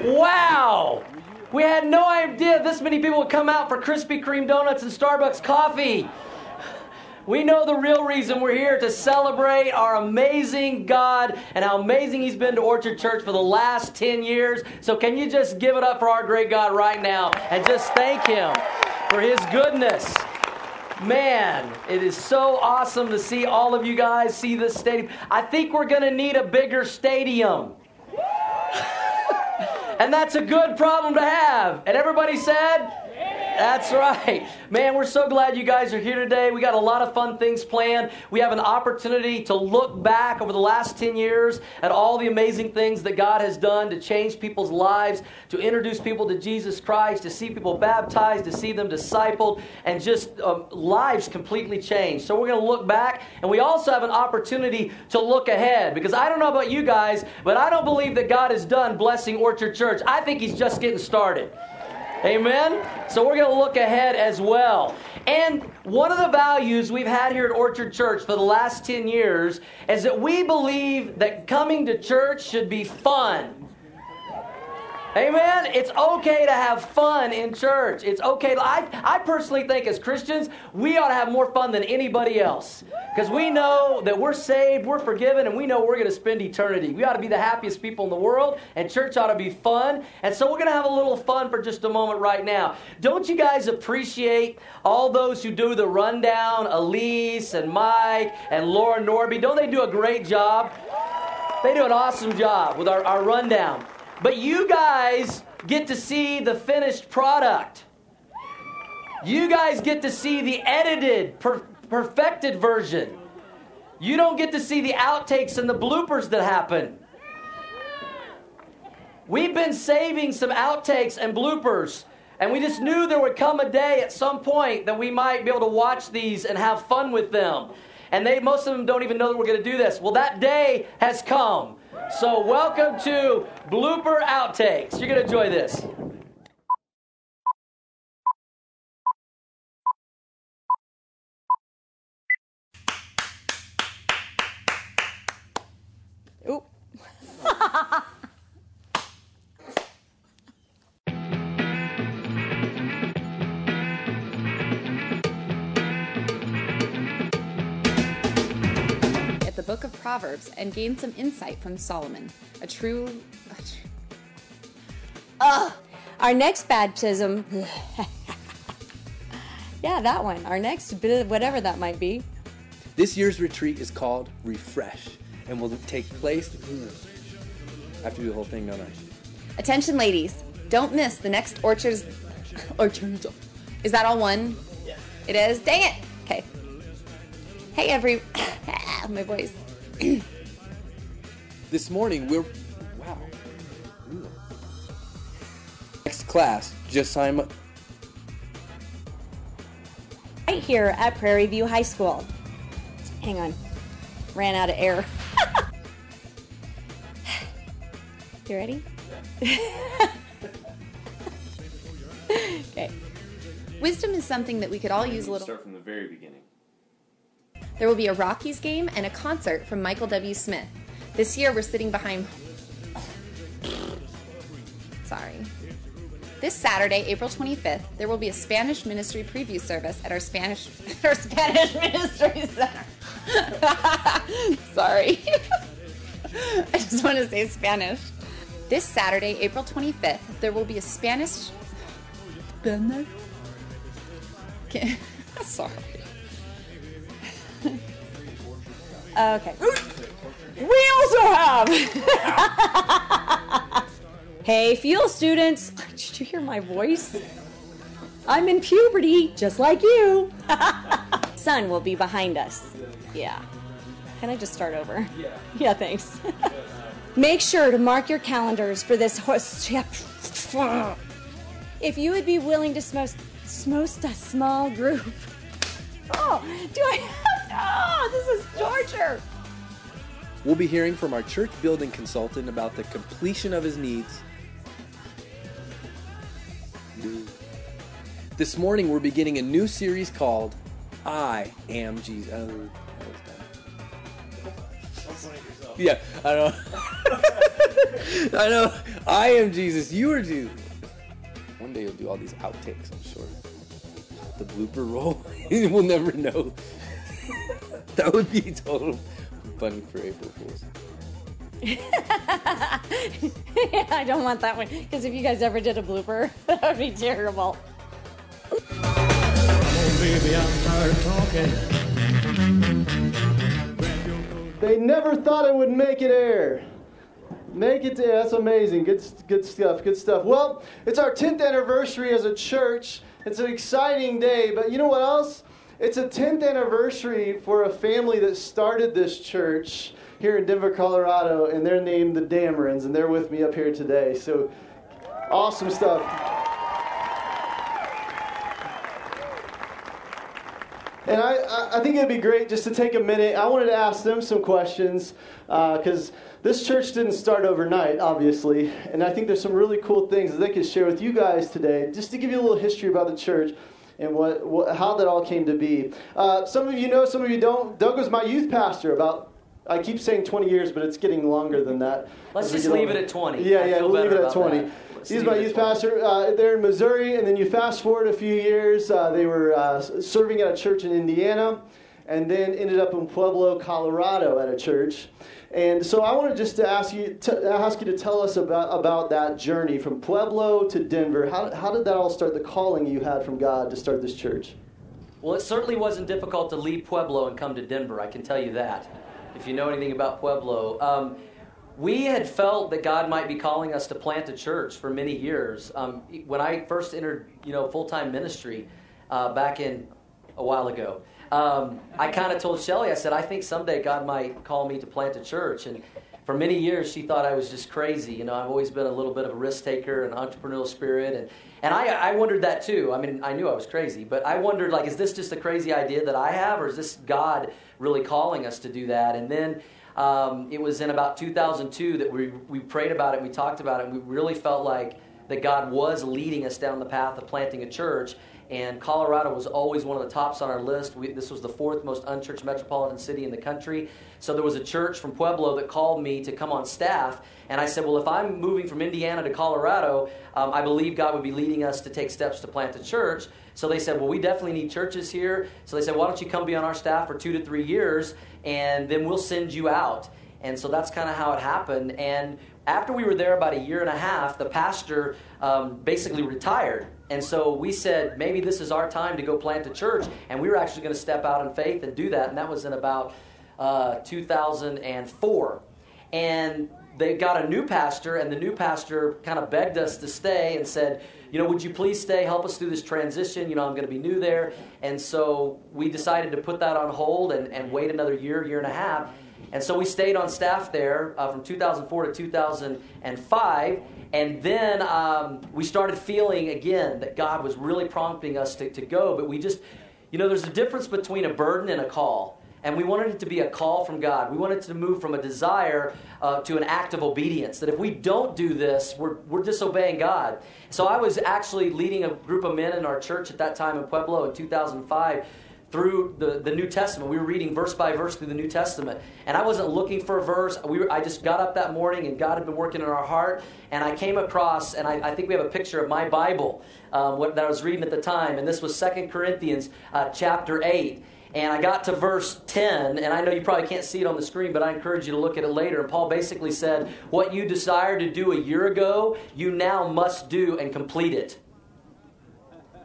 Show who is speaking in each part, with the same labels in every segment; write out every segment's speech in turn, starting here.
Speaker 1: Wow! We had no idea this many people would come out for Krispy Kreme donuts and Starbucks coffee. We know the real reason we're here to celebrate our amazing God and how amazing He's been to Orchard Church for the last 10 years. So, can you just give it up for our great God right now and just thank Him for His goodness? Man, it is so awesome to see all of you guys see this stadium. I think we're going to need a bigger stadium. And that's a good problem to have. And everybody said, that's right. Man, we're so glad you guys are here today. We got a lot of fun things planned. We have an opportunity to look back over the last 10 years at all the amazing things that God has done to change people's lives, to introduce people to Jesus Christ, to see people baptized, to see them discipled, and just um, lives completely changed. So we're going to look back, and we also have an opportunity to look ahead because I don't know about you guys, but I don't believe that God is done blessing Orchard Church. I think He's just getting started. Amen? So we're going to look ahead as well. And one of the values we've had here at Orchard Church for the last 10 years is that we believe that coming to church should be fun. Amen. It's okay to have fun in church. It's okay. I, I personally think as Christians, we ought to have more fun than anybody else. Because we know that we're saved, we're forgiven, and we know we're going to spend eternity. We ought to be the happiest people in the world, and church ought to be fun. And so we're going to have a little fun for just a moment right now. Don't you guys appreciate all those who do the rundown? Elise and Mike and Laura Norby. Don't they do a great job? They do an awesome job with our, our rundown. But you guys get to see the finished product. You guys get to see the edited, per- perfected version. You don't get to see the outtakes and the bloopers that happen. We've been saving some outtakes and bloopers, and we just knew there would come a day at some point that we might be able to watch these and have fun with them. And they most of them don't even know that we're going to do this. Well, that day has come. So, welcome to Blooper Outtakes. You're going to enjoy this.
Speaker 2: Proverbs and gain some insight from Solomon, a true.
Speaker 3: Ugh. Our next baptism. yeah, that one. Our next bit, whatever that might be.
Speaker 4: This year's retreat is called Refresh and will take place. I have to do the whole thing, don't I?
Speaker 2: Attention, ladies! Don't miss the next Orchards. Orchards. Is that all one? Yeah. It is. Dang it. Okay. Hey, every. My voice.
Speaker 4: This morning we're. Wow. Ooh. Next class, just sign up.
Speaker 3: Right here at Prairie View High School. Hang on. Ran out of air. you ready? okay.
Speaker 2: Wisdom is something that we could all use a little.
Speaker 5: Start from the very beginning.
Speaker 2: There will be a Rockies game and a concert from Michael W. Smith. This year we're sitting behind. Sorry. This Saturday, April 25th, there will be a Spanish ministry preview service at our Spanish our Spanish ministry center. Sorry. I just want to say Spanish. This Saturday, April 25th, there will be a Spanish Spanish. Sorry.
Speaker 3: Okay. We also have. hey, fuel students. Did you hear my voice? I'm in puberty, just like you. Sun will be behind us. Yeah. Can I just start over? Yeah. Yeah, thanks. Make sure to mark your calendars for this horse. If you would be willing to smoke, smoke a small group. Oh, do I? Oh, this is torture.
Speaker 4: We'll be hearing from our church building consultant about the completion of his needs. This morning, we're beginning a new series called I Am Jesus. Yeah, I know. I know. I am Jesus. You are Jesus. One day you'll do all these outtakes, I'm sure. The blooper roll. we'll never know. that would be total fun for April Fools.
Speaker 3: I don't want that one because if you guys ever did a blooper, that would be terrible.
Speaker 5: Baby, I'm tired of talking.
Speaker 6: They never thought it would make it air. Make it air. That's amazing. Good, good stuff. Good stuff. Well, it's our 10th anniversary as a church. It's an exciting day, but you know what else? It's a 10th anniversary for a family that started this church here in Denver, Colorado, and they're named the Damerons, and they're with me up here today. So, awesome stuff. And I, I think it'd be great just to take a minute. I wanted to ask them some questions because uh, this church didn't start overnight, obviously. And I think there's some really cool things that they could share with you guys today, just to give you a little history about the church and what, what how that all came to be. Uh, some of you know, some of you don't. Doug was my youth pastor about I keep saying 20 years, but it's getting longer than that.
Speaker 1: Let's just leave it at 20.
Speaker 6: Yeah, yeah, we'll leave it at 20. He's my youth pastor uh, there in Missouri, and then you fast forward a few years. Uh, they were uh, serving at a church in Indiana, and then ended up in Pueblo, Colorado, at a church. And so I wanted just to ask you to ask you to tell us about about that journey from Pueblo to Denver. How how did that all start? The calling you had from God to start this church.
Speaker 1: Well, it certainly wasn't difficult to leave Pueblo and come to Denver. I can tell you that if you know anything about Pueblo. Um, we had felt that God might be calling us to plant a church for many years. Um, when I first entered, you know, full-time ministry uh, back in a while ago, um, I kind of told Shelly, I said, I think someday God might call me to plant a church. And for many years, she thought I was just crazy. You know, I've always been a little bit of a risk taker and entrepreneurial spirit, and and I, I wondered that too. I mean, I knew I was crazy, but I wondered, like, is this just a crazy idea that I have, or is this God really calling us to do that? And then um, it was in about 2002 that we, we prayed about it, we talked about it, and we really felt like that God was leading us down the path of planting a church and Colorado was always one of the tops on our list. We, this was the fourth most unchurched metropolitan city in the country. So there was a church from Pueblo that called me to come on staff, and I said, Well, if I'm moving from Indiana to Colorado, um, I believe God would be leading us to take steps to plant a church. So they said, Well, we definitely need churches here. So they said, Why don't you come be on our staff for two to three years, and then we'll send you out. And so that's kind of how it happened. And after we were there about a year and a half, the pastor um, basically retired. And so we said, maybe this is our time to go plant a church. And we were actually going to step out in faith and do that. And that was in about uh, 2004. And they got a new pastor, and the new pastor kind of begged us to stay and said, you know, would you please stay, help us through this transition? You know, I'm going to be new there. And so we decided to put that on hold and, and wait another year, year and a half. And so we stayed on staff there uh, from 2004 to 2005. And then um, we started feeling again that God was really prompting us to, to go. But we just, you know, there's a difference between a burden and a call. And we wanted it to be a call from God. We wanted to move from a desire uh, to an act of obedience. That if we don't do this, we're, we're disobeying God. So I was actually leading a group of men in our church at that time in Pueblo in 2005 through the, the New Testament. We were reading verse by verse through the New Testament. And I wasn't looking for a verse. We were, I just got up that morning and God had been working in our heart. And I came across, and I, I think we have a picture of my Bible um, what, that I was reading at the time. And this was Second Corinthians uh, chapter 8. And I got to verse 10, and I know you probably can't see it on the screen, but I encourage you to look at it later. And Paul basically said, What you desired to do a year ago, you now must do and complete it.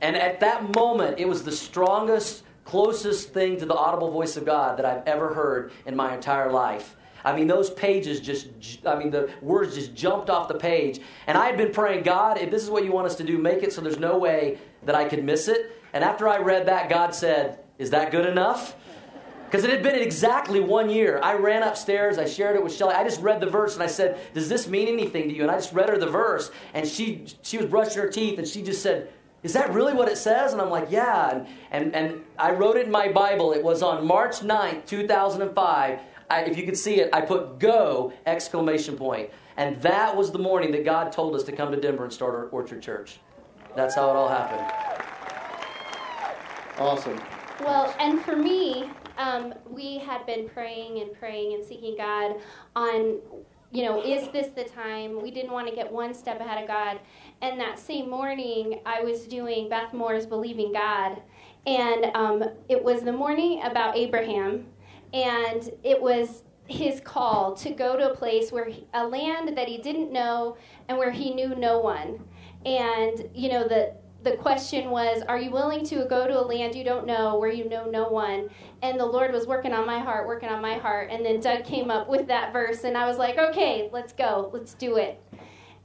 Speaker 1: And at that moment, it was the strongest closest thing to the audible voice of God that I've ever heard in my entire life. I mean, those pages just, I mean, the words just jumped off the page. And I had been praying, God, if this is what you want us to do, make it so there's no way that I could miss it. And after I read that, God said, Is that good enough? Because it had been exactly one year. I ran upstairs, I shared it with Shelly. I just read the verse and I said, Does this mean anything to you? And I just read her the verse. And she, she was brushing her teeth and she just said, is that really what it says? And I'm like, yeah. And, and, and I wrote it in my Bible. It was on March 9th, 2005. I, if you could see it, I put go, exclamation point. And that was the morning that God told us to come to Denver and start our Orchard Church. That's how it all happened.
Speaker 6: Awesome.
Speaker 7: Well, and for me, um, we had been praying and praying and seeking God on you know, is this the time? We didn't want to get one step ahead of God. And that same morning, I was doing Beth Moore's Believing God. And um, it was the morning about Abraham. And it was his call to go to a place where he, a land that he didn't know and where he knew no one. And, you know, the, the question was, Are you willing to go to a land you don't know where you know no one? And the Lord was working on my heart, working on my heart. And then Doug came up with that verse, and I was like, Okay, let's go, let's do it.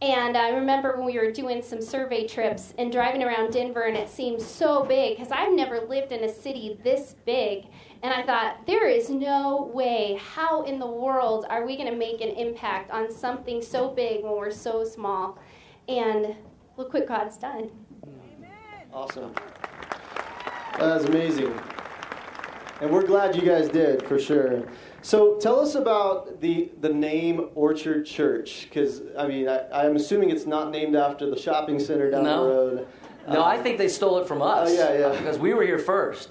Speaker 7: And I remember when we were doing some survey trips and driving around Denver, and it seemed so big because I've never lived in a city this big. And I thought, there is no way. How in the world are we going to make an impact on something so big when we're so small? And look what God's done.
Speaker 6: Awesome. That's amazing. And we're glad you guys did, for sure. So tell us about the, the name Orchard Church, because, I mean, I, I'm assuming it's not named after the shopping center down
Speaker 1: No.
Speaker 6: the road.
Speaker 1: No, I think they stole it from us.
Speaker 6: Oh, yeah, yeah.
Speaker 1: Because we were here first.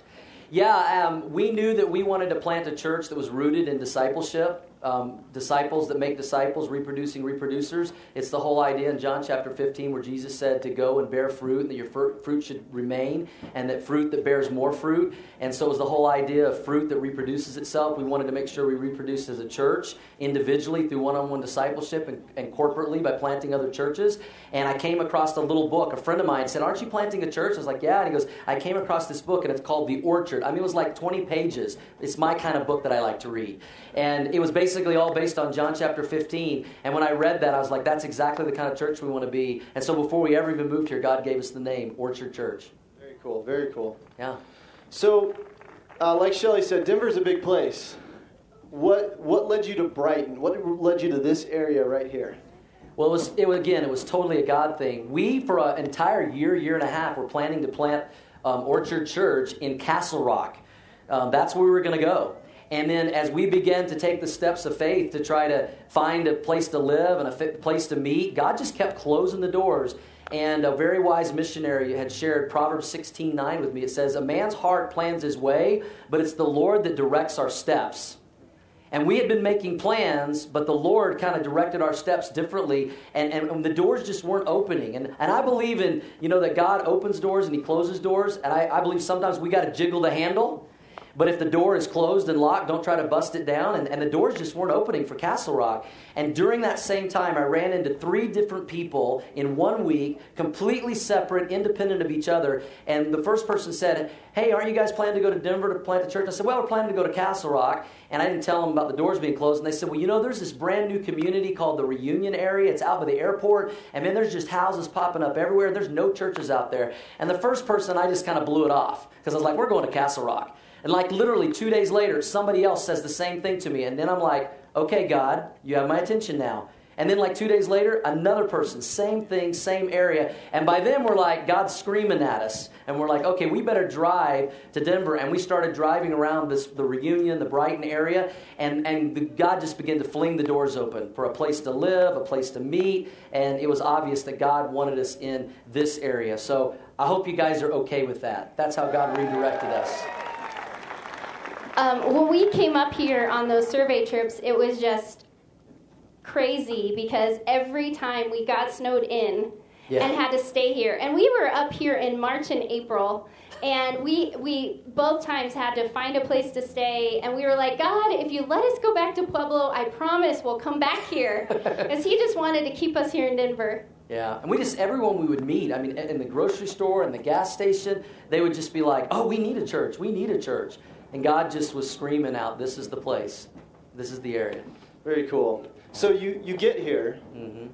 Speaker 1: Yeah, um, we knew that we wanted to plant a church that was rooted in discipleship. Um, disciples that make disciples, reproducing reproducers. It's the whole idea in John chapter 15 where Jesus said to go and bear fruit and that your fr- fruit should remain and that fruit that bears more fruit. And so it was the whole idea of fruit that reproduces itself. We wanted to make sure we reproduced as a church, individually through one on one discipleship and, and corporately by planting other churches. And I came across a little book. A friend of mine said, Aren't you planting a church? I was like, Yeah. And he goes, I came across this book and it's called The Orchard. I mean, it was like 20 pages. It's my kind of book that I like to read. And it was basically all based on John chapter 15. And when I read that, I was like, That's exactly the kind of church we want to be. And so before we ever even moved here, God gave us the name Orchard Church.
Speaker 6: Very cool, very cool.
Speaker 1: Yeah.
Speaker 6: So, uh, like Shelly said, Denver's a big place. What, what led you to Brighton? What led you to this area right here?
Speaker 1: Well, it was, it again, it was totally a God thing. We, for an entire year, year and a half, were planning to plant um, Orchard Church in Castle Rock. Um, that's where we were going to go. And then, as we began to take the steps of faith to try to find a place to live and a place to meet, God just kept closing the doors. And a very wise missionary had shared Proverbs 16 9 with me. It says, A man's heart plans his way, but it's the Lord that directs our steps. And we had been making plans, but the Lord kind of directed our steps differently, and, and the doors just weren't opening. And, and I believe in, you know, that God opens doors and He closes doors, and I, I believe sometimes we got to jiggle the handle. But if the door is closed and locked, don't try to bust it down. And, and the doors just weren't opening for Castle Rock. And during that same time, I ran into three different people in one week, completely separate, independent of each other. And the first person said, Hey, aren't you guys planning to go to Denver to plant a church? I said, Well, we're planning to go to Castle Rock. And I didn't tell them about the doors being closed. And they said, Well, you know, there's this brand new community called the Reunion area. It's out by the airport. And then there's just houses popping up everywhere. There's no churches out there. And the first person, I just kind of blew it off because I was like, We're going to Castle Rock. And like literally two days later, somebody else says the same thing to me. And then I'm like, okay, God, you have my attention now. And then like two days later, another person, same thing, same area. And by then we're like, God's screaming at us. And we're like, okay, we better drive to Denver. And we started driving around this the reunion, the Brighton area. And, and the, God just began to fling the doors open for a place to live, a place to meet. And it was obvious that God wanted us in this area. So I hope you guys are okay with that. That's how God redirected us.
Speaker 7: Um, when we came up here on those survey trips, it was just crazy because every time we got snowed in
Speaker 1: Yeah.
Speaker 7: and had to stay here, and we were up here in March and April, and we we both times had to find a place to stay, and we were like, God, if you let us go back to Pueblo, I promise we'll come back here, because He just wanted to keep us here in Denver.
Speaker 1: Yeah, and we just everyone we would meet. I mean, in the grocery store and the gas station, they would just be like, "Oh, we need a church. We need a church," and God just was screaming out, "This is the place. This is the area."
Speaker 6: Very cool. So you, you get here.
Speaker 1: hmm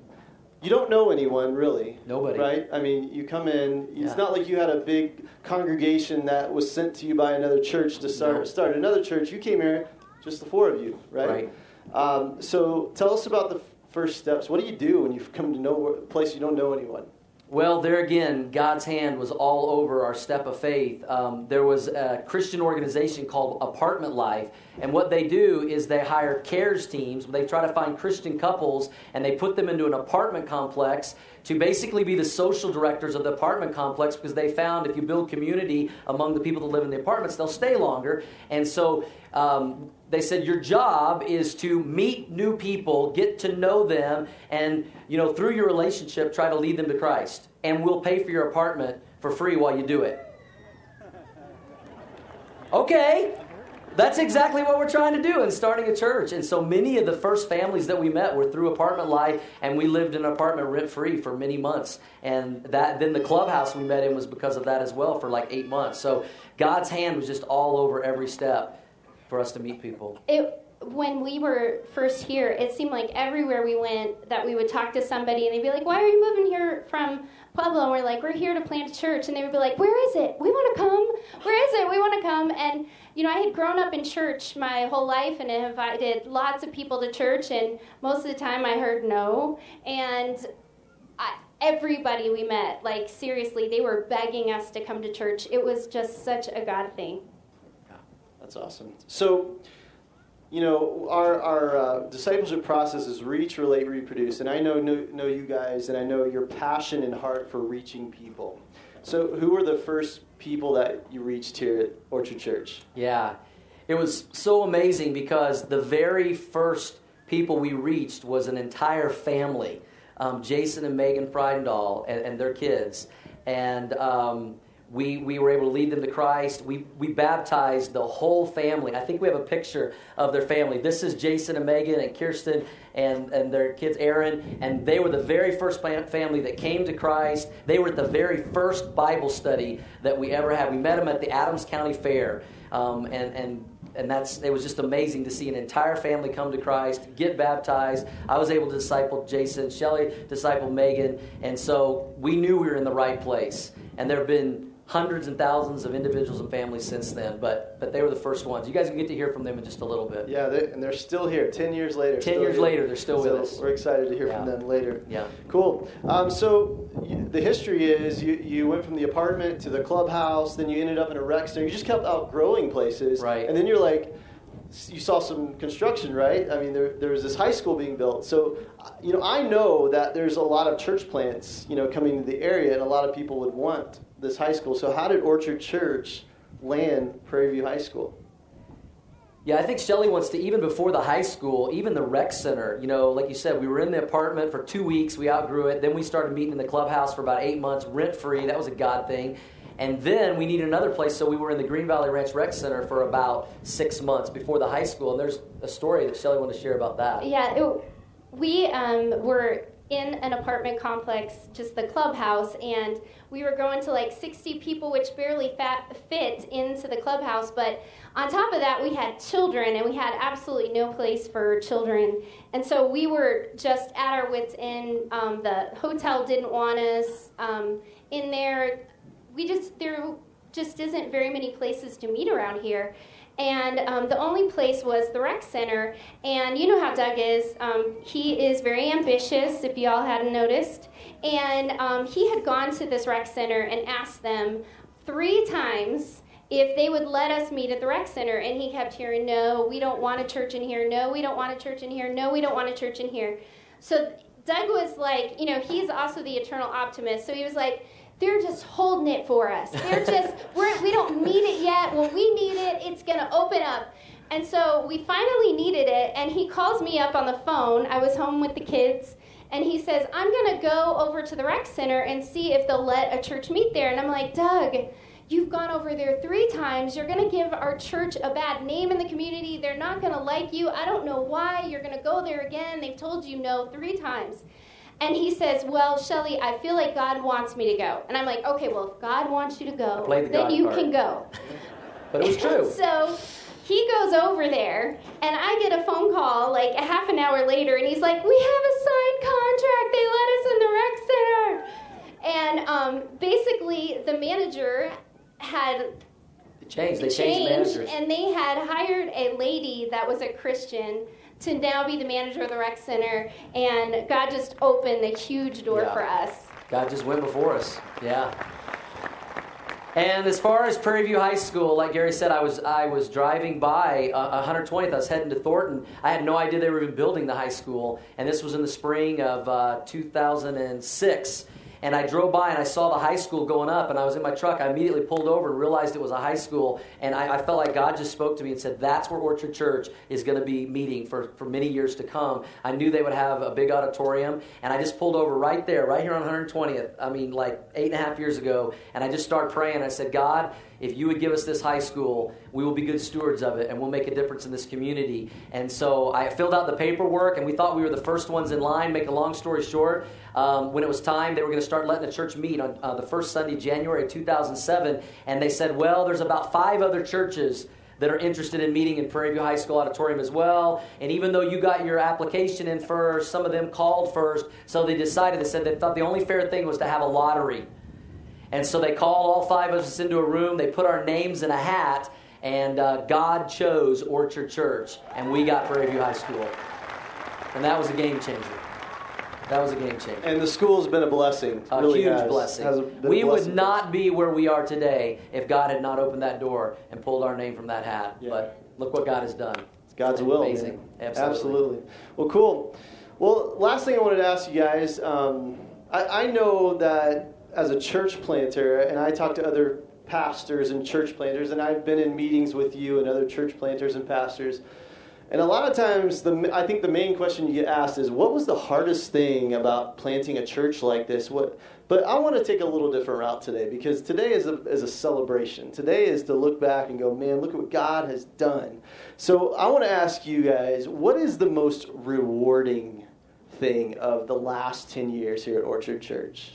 Speaker 6: You don't know anyone really.
Speaker 1: Nobody.
Speaker 6: Right? I mean, you come in. It's
Speaker 1: Yeah.
Speaker 6: not like you had a big congregation that was sent to you by another church to start
Speaker 1: No.
Speaker 6: start another church. You came here, just the four of you, right?
Speaker 1: Right.
Speaker 6: Um, so tell us about the first steps. What do you do when you come to know a place you don't know anyone?
Speaker 1: Well, there again, God's hand was all over our step of faith. Um, there was a Christian organization called Apartment Life, And what they do is they hire cares teams. They try to find Christian couples and they put them into an apartment complex to basically be the social directors of the apartment complex because they found if you build community among the people that live in the apartments, they'll stay longer. And so um, they said your job is to meet new people, get to know them, and you know through your relationship try to lead them to Christ. And we'll pay for your apartment for free while you do it. Okay. That's exactly what we're trying to do in starting a church. And so many of the first families that we met were through apartment life, and we lived in an apartment rent free for many months. And that then the clubhouse we met in was because of that as well for like eight months. So God's hand was just all over every step for us to meet people.
Speaker 7: it when we were first here, it seemed like everywhere we went that we would talk to somebody and they'd be like, "Why are you moving here from Pueblo?" And we're like, "We're here to plant a church." And they would be like, "Where is it? We want to come. Where is it? We want to come." And you know, I had grown up in church my whole life and invited lots of people to church, and most of the time I heard no. And I, everybody we met, like seriously, they were begging us to come to church. It was just such a God thing.
Speaker 6: Yeah, That's awesome. So, you know, our, our uh, discipleship process is reach, relate, reproduce. And I know, know, know you guys, and I know your passion and heart for reaching people. So, who were the first people that you reached here at Orchard Church?
Speaker 1: Yeah. It was so amazing because the very first people we reached was an entire family um, Jason and Megan Friedendahl and, and their kids. And um, we, we were able to lead them to Christ. We, we baptized the whole family. I think we have a picture of their family. This is Jason and Megan and Kirsten and, and their kids, Aaron. And they were the very first family that came to Christ. They were at the very first Bible study that we ever had. We met them at the Adams County Fair. Um, and, and and that's it was just amazing to see an entire family come to Christ, get baptized. I was able to disciple Jason, Shelly disciple Megan, and so we knew we were in the right place. And there have been hundreds and thousands of individuals and families since then, but but they were the first ones. You guys can get to hear from them in just a little bit.
Speaker 6: Yeah, they, and they're still here. Ten years later.
Speaker 1: 10 years
Speaker 6: here.
Speaker 1: later, they're still with us.
Speaker 6: We're excited to hear from them later.
Speaker 1: Yeah.
Speaker 6: Cool. Um, so you, the history is you, you went from the apartment to the clubhouse, then you ended up in a rec center. You just kept outgrowing places.
Speaker 1: Right.
Speaker 6: And then you're like, you saw some construction, right? I mean, there, there was this high school being built. So, uh, you know, I know that there's a lot of church plants, you know, coming to the area, and a lot of people would want this high school. So, how did Orchard Church land Prairie View High School?
Speaker 1: Yeah, I think Shelly wants to, even before the high school, even the rec center, you know, like you said, we were in the apartment for two weeks, we outgrew it. Then we started meeting in the clubhouse for about eight months, rent free. That was a God thing. And then we needed another place, so we were in the Green Valley Ranch Rec Center for about six months before the high school. And there's a story that Shelly wanted to share about that.
Speaker 7: Yeah, it, we um, were in an apartment complex, just the clubhouse, and we were going to like 60 people, which barely fit into the clubhouse. But on top of that, we had children, and we had absolutely no place for children. And so we were just at our wits' end. Um, the hotel didn't want us um, in there. We just there just isn't very many places to meet around here. And um, the only place was the rec center. And you know how Doug is. Um, he is very ambitious, if y'all hadn't noticed. And um, he had gone to this rec center and asked them three times if they would let us meet at the rec center. And he kept hearing, no, we don't want a church in here. No, we don't want a church in here. No, we don't want a church in here. So Doug was like, you know, he's also the eternal optimist. So he was like, they're just holding it for us. They're just, we're, we don't need it yet. When we need it, it's going to open up. And so we finally needed it, and he calls me up on the phone. I was home with the kids, and he says, I'm going to go over to the rec center and see if they'll let a church meet there. And I'm like, Doug, you've gone over there three times. You're going to give our church a bad name in the community. They're not going to like you. I don't know why. You're going to go there again. They've told you no three times. And he says, Well, Shelly, I feel like God wants me to go. And I'm like, Okay, well, if God wants you to go,
Speaker 1: the
Speaker 7: then
Speaker 1: God
Speaker 7: you
Speaker 1: card.
Speaker 7: can go.
Speaker 1: But it was true.
Speaker 7: so he goes over there, and I get a phone call like a half an hour later, and he's like, "We have a signed contract. They let us in the rec center." And um, basically, the manager had
Speaker 1: changed. They changed managers.
Speaker 7: and they had hired a lady that was a Christian to now be the manager of the rec center, and God just opened a huge door
Speaker 1: Yeah.
Speaker 7: for us.
Speaker 1: God just went before us. Yeah. And as far as Prairie View High School, like Gary said, I was I was driving by uh, 120th. I was heading to Thornton. I had no idea they were even building the high school, and this was in the spring of uh, 2006. And I drove by and I saw the high school going up, and I was in my truck. I immediately pulled over and realized it was a high school. And I, I felt like God just spoke to me and said, That's where Orchard Church is going to be meeting for, for many years to come. I knew they would have a big auditorium, and I just pulled over right there, right here on 120th. I mean, like eight and a half years ago. And I just started praying. I said, God, if you would give us this high school, we will be good stewards of it and we'll make a difference in this community. And so I filled out the paperwork, and we thought we were the first ones in line. Make a long story short, um, when it was time, they were going to start letting the church meet on uh, the first Sunday, January of 2007. And they said, well, there's about five other churches that are interested in meeting in Prairie View High School auditorium as well. And even though you got your application in first, some of them called first. So they decided, they said they thought the only fair thing was to have a lottery. And so they called all five of us into a room, they put our names in a hat, and uh, God chose Orchard Church, and we got Prairie View High School. And that was a game changer. That was a game changer.
Speaker 6: And the school's been a blessing.
Speaker 1: A
Speaker 6: really
Speaker 1: huge
Speaker 6: has.
Speaker 1: blessing.
Speaker 6: Has
Speaker 1: we would not be where we are today if God had not opened that door and pulled our name from that hat.
Speaker 6: Yeah.
Speaker 1: But look what God has done.
Speaker 6: It's God's
Speaker 1: It's
Speaker 6: will.
Speaker 1: Amazing.
Speaker 6: man.
Speaker 1: Absolutely.
Speaker 6: Well, cool. Well, last thing I wanted to ask you guys um, I, I know that as a church planter, and I talk to other pastors and church planters, and I've been in meetings with you and other church planters and pastors. And a lot of times, the, I think the main question you get asked is, "What was the hardest thing about planting a church like this?" What, but I want to take a little different route today because today is a, is a celebration. Today is to look back and go, "Man, look at what God has done." So I want to ask you guys, what is the most rewarding thing of the last ten years here at Orchard Church?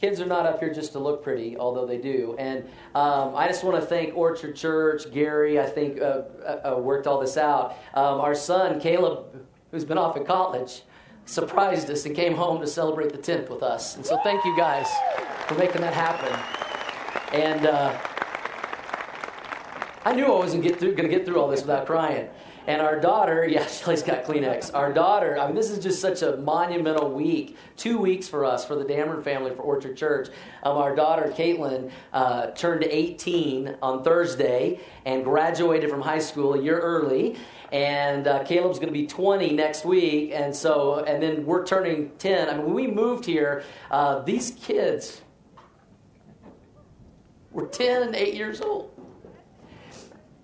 Speaker 1: Kids are not up here just to look pretty, although they do. And um, I just want to thank Orchard Church, Gary, I think, uh, uh, uh, worked all this out. Um, our son, Caleb, who's been off at college, surprised us and came home to celebrate the 10th with us. And so thank you guys for making that happen. And uh, I knew I wasn't going to get through all this without crying. And our daughter, yeah, Shelly's got Kleenex. Our daughter, I mean, this is just such a monumental week. Two weeks for us, for the Dameron family, for Orchard Church. Um, our daughter, Caitlin, uh, turned 18 on Thursday and graduated from high school a year early. And uh, Caleb's going to be 20 next week. And so, and then we're turning 10. I mean, when we moved here, uh, these kids were 10 and 8 years old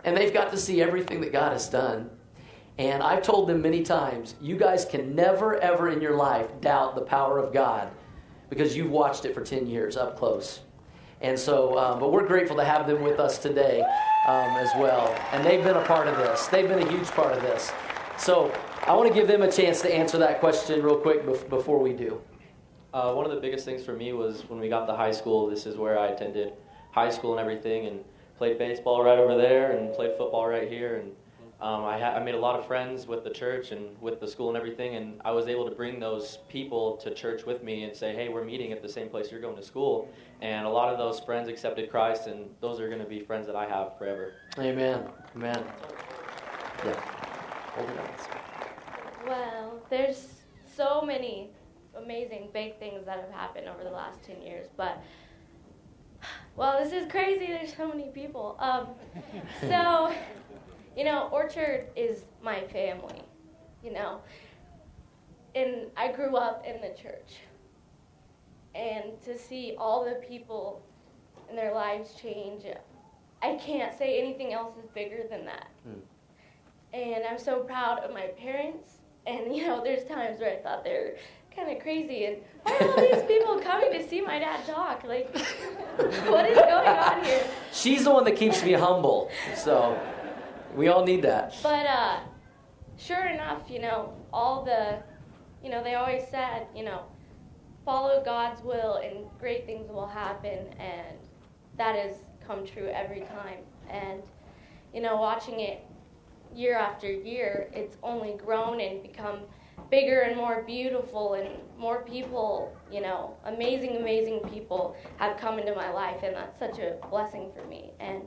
Speaker 1: and they've got to see everything that God has done. And I've told them many times, you guys can never, ever in your life doubt the power of God because you've watched it for 10 years up close. And so, um, but we're grateful to have them with us today um, as well. And they've been a part of this, they've been a huge part of this. So I want to give them a chance to answer that question real quick bef- before we do.
Speaker 8: Uh, one of the biggest things for me was when we got to high school. This is where I attended high school and everything, and played baseball right over there, and played football right here. And um, I, ha- I made a lot of friends with the church and with the school and everything. And I was able to bring those people to church with me and say, "Hey, we're meeting at the same place you're going to school." And a lot of those friends accepted Christ, and those are going to be friends that I have forever.
Speaker 1: Amen. Amen. Yeah. Hold it up.
Speaker 9: Well, there's so many amazing big things that have happened over the last 10 years, but well, this is crazy. There's so many people. Um, so, you know, Orchard is my family, you know, and I grew up in the church. And to see all the people and their lives change, I can't say anything else is bigger than that and I'm so proud of my parents. And you know, there's times where I thought they were kind of crazy, and why are all these people coming to see my dad talk? Like, what is going on here?
Speaker 1: She's the one that keeps me humble. So we all need that.
Speaker 9: But uh, sure enough, you know, all the, you know, they always said, you know, follow God's will and great things will happen, and that has come true every time. And you know, watching it year after year, it's only grown and become bigger and more beautiful, and more people, you know, amazing, amazing people have come into my life, and that's such a blessing for me. And,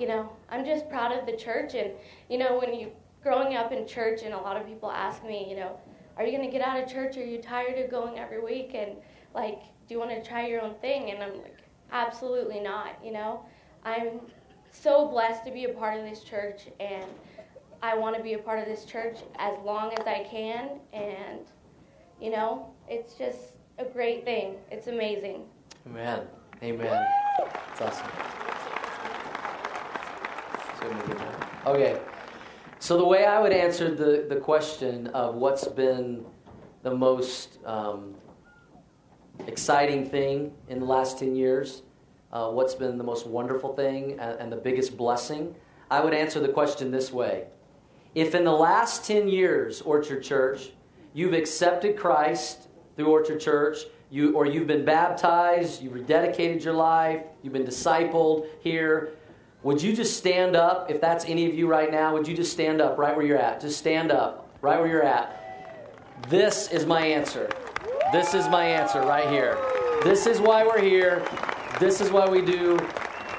Speaker 9: you know, I'm just proud of the church, and, you know, when you, growing up in church, and a lot of people ask me, you know, are you going to get out of church? Are you tired of going every week? And, like, do you want to try your own thing? And I'm like, absolutely not, you know. I'm so blessed to be a part of this church and I want to be a part of this church as long as I can and you know, it's just a great thing. It's amazing.
Speaker 1: Amen. Amen. It's awesome. Okay. So the way I would answer the, the question of what's been the most um, exciting thing in the last 10 years, uh, what's been the most wonderful thing and, and the biggest blessing, I would answer the question this way. If in the last 10 years, Orchard Church, you've accepted Christ through Orchard Church, you, or you've been baptized, you've rededicated your life, you've been discipled here, would you just stand up? If that's any of you right now, would you just stand up right where you're at? Just stand up right where you're at. This is my answer. This is my answer right here. This is why we're here. This is why we do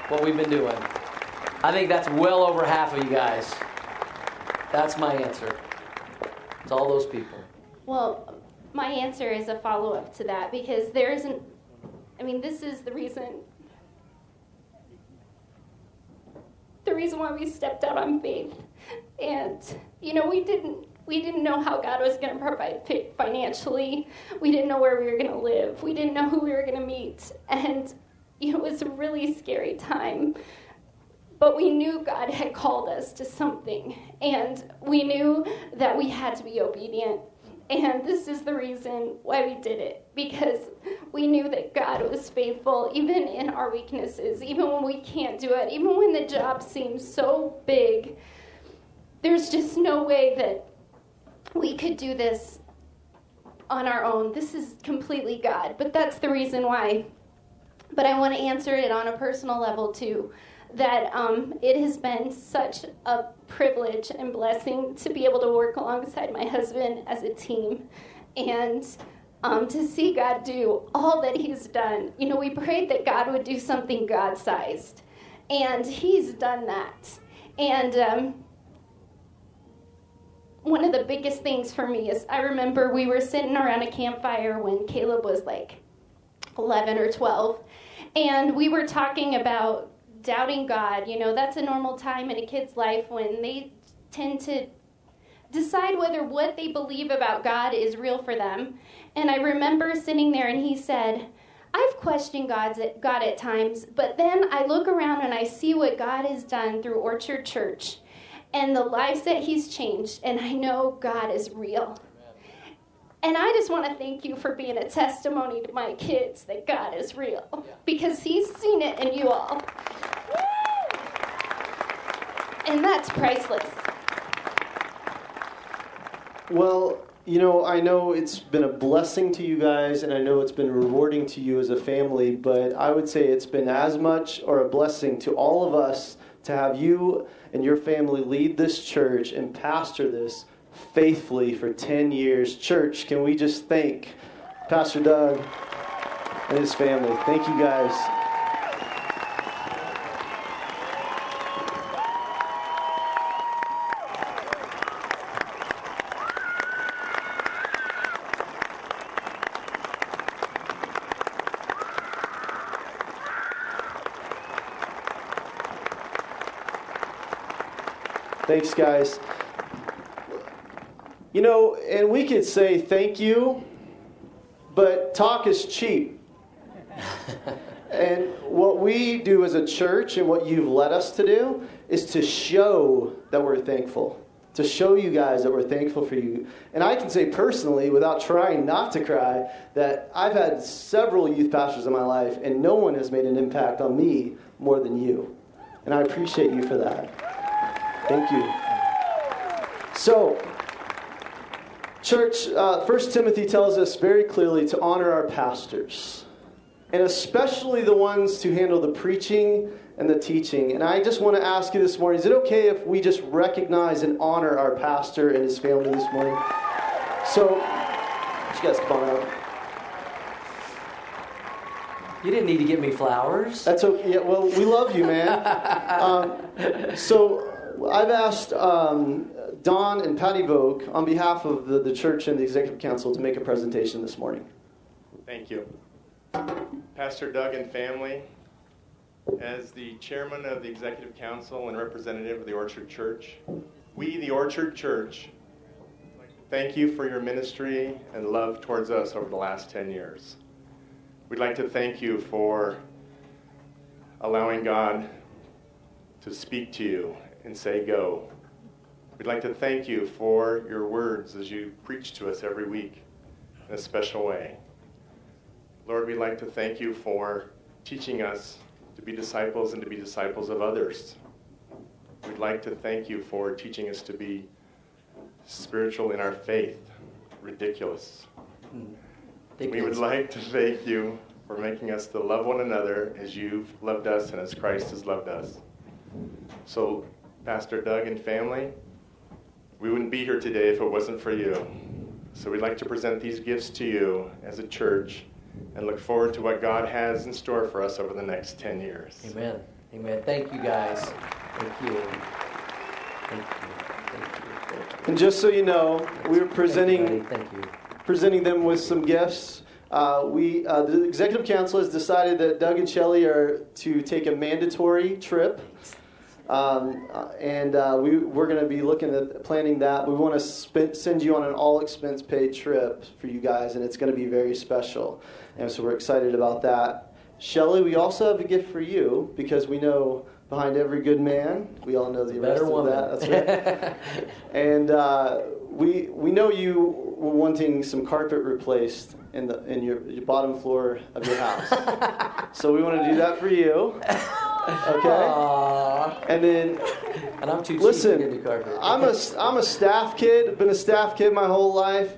Speaker 1: what we've been doing. I think that's well over half of you guys. That's my answer. It's all those people.
Speaker 7: Well, my answer is a follow up to that because there isn't, I mean, this is the reason. The reason why we stepped out on faith, and you know, we didn't we didn't know how God was going to provide financially. We didn't know where we were going to live. We didn't know who we were going to meet, and it was a really scary time. But we knew God had called us to something, and we knew that we had to be obedient and this is the reason why we did it because we knew that God was faithful even in our weaknesses, even when we can't do it, even when the job seems so big. There's just no way that we could do this on our own. This is completely God, but that's the reason why. But I want to answer it on a personal level too that um, it has been such a privilege and blessing to be able to work alongside my husband as a team and um, to see God do all that He's done. You know, we prayed that God would do something God sized, and He's done that. And um, one of the biggest things for me is I remember we were sitting around a campfire when Caleb was like 11 or 12, and we were talking about doubting God. You know, that's a normal time in a kid's life when they tend to decide whether what they believe about God is real for them. And I remember sitting there and he said, I've questioned God's at, God at times, but then I look around and I see what God has done through Orchard Church and the lives that He's changed, and I know God is real. And I just want to thank you for being a testimony to my kids that God is real because He's seen it in you all. And that's priceless.
Speaker 6: Well, you know, I know it's been a blessing to you guys, and I know it's been rewarding to you as a family, but I would say it's been as much or a blessing to all of us to have you and your family lead this church and pastor this faithfully for 10 years. Church, can we just thank Pastor Doug and his family? Thank you guys. Thanks, guys. You know, and we could say thank you, but talk is cheap. and what we do as a church and what you've led us to do is to show that we're thankful. To show you guys that we're thankful for you. And I can say personally, without trying not to cry, that I've had several youth pastors in my life, and no one has made an impact on me more than you. And I appreciate you for that. Thank you. So, church, uh, 1 Timothy tells us very clearly to honor our pastors, and especially the ones to handle the preaching and the teaching. And I just want to ask you this morning is it okay if we just recognize and honor our pastor and his family this morning? So, you guys come on up.
Speaker 1: You didn't need to give me flowers.
Speaker 6: That's okay. Yeah, well, we love you, man. um, so, I've asked um, Don and Patty Vogue on behalf of the, the church and the executive council to make a presentation this morning.
Speaker 10: Thank you. Pastor Doug and family, As the chairman of the executive council and representative of the Orchard Church, we, the Orchard Church, thank you for your ministry and love towards us over the last 10 years. We'd like to thank you for allowing God to speak to you and say, Go. We'd like to thank you for your words as you preach to us every week in a special way. Lord, we'd like to thank you for teaching us to be disciples and to be disciples of others. We'd like to thank you for teaching us to be spiritual in our faith, ridiculous. Hmm. We would like to thank you for making us to love one another as you've loved us and as Christ has loved us. So, Pastor Doug and family, we wouldn't be here today if it wasn't for you. So, we'd like to present these gifts to you as a church and look forward to what God has in store for us over the next 10 years.
Speaker 1: Amen. Amen. Thank you, guys. Thank you. Thank you. Thank you. Thank you.
Speaker 6: And just so you know, we are presenting
Speaker 1: Thank you. buddy. Thank you.
Speaker 6: presenting them with some gifts. Uh, we, uh, the executive council has decided that Doug and Shelley are to take a mandatory trip, um, and uh, we, we're going to be looking at planning that. We want to sp- send you on an all expense paid trip for you guys, and it's going to be very special, and so we're excited about that. Shelley, we also have a gift for you because we know behind every good man, we all know the rest
Speaker 1: Better
Speaker 6: of
Speaker 1: woman.
Speaker 6: that. That's right. and uh, we we know you were wanting some carpet replaced in the in your, your bottom floor of your house. so we want to do that for you. Okay.
Speaker 1: Aw.
Speaker 6: And then
Speaker 1: And I'm too cheap
Speaker 6: listen,
Speaker 1: to get new carpet.
Speaker 6: I'm a I'm a staff kid. Been a staff kid my whole life.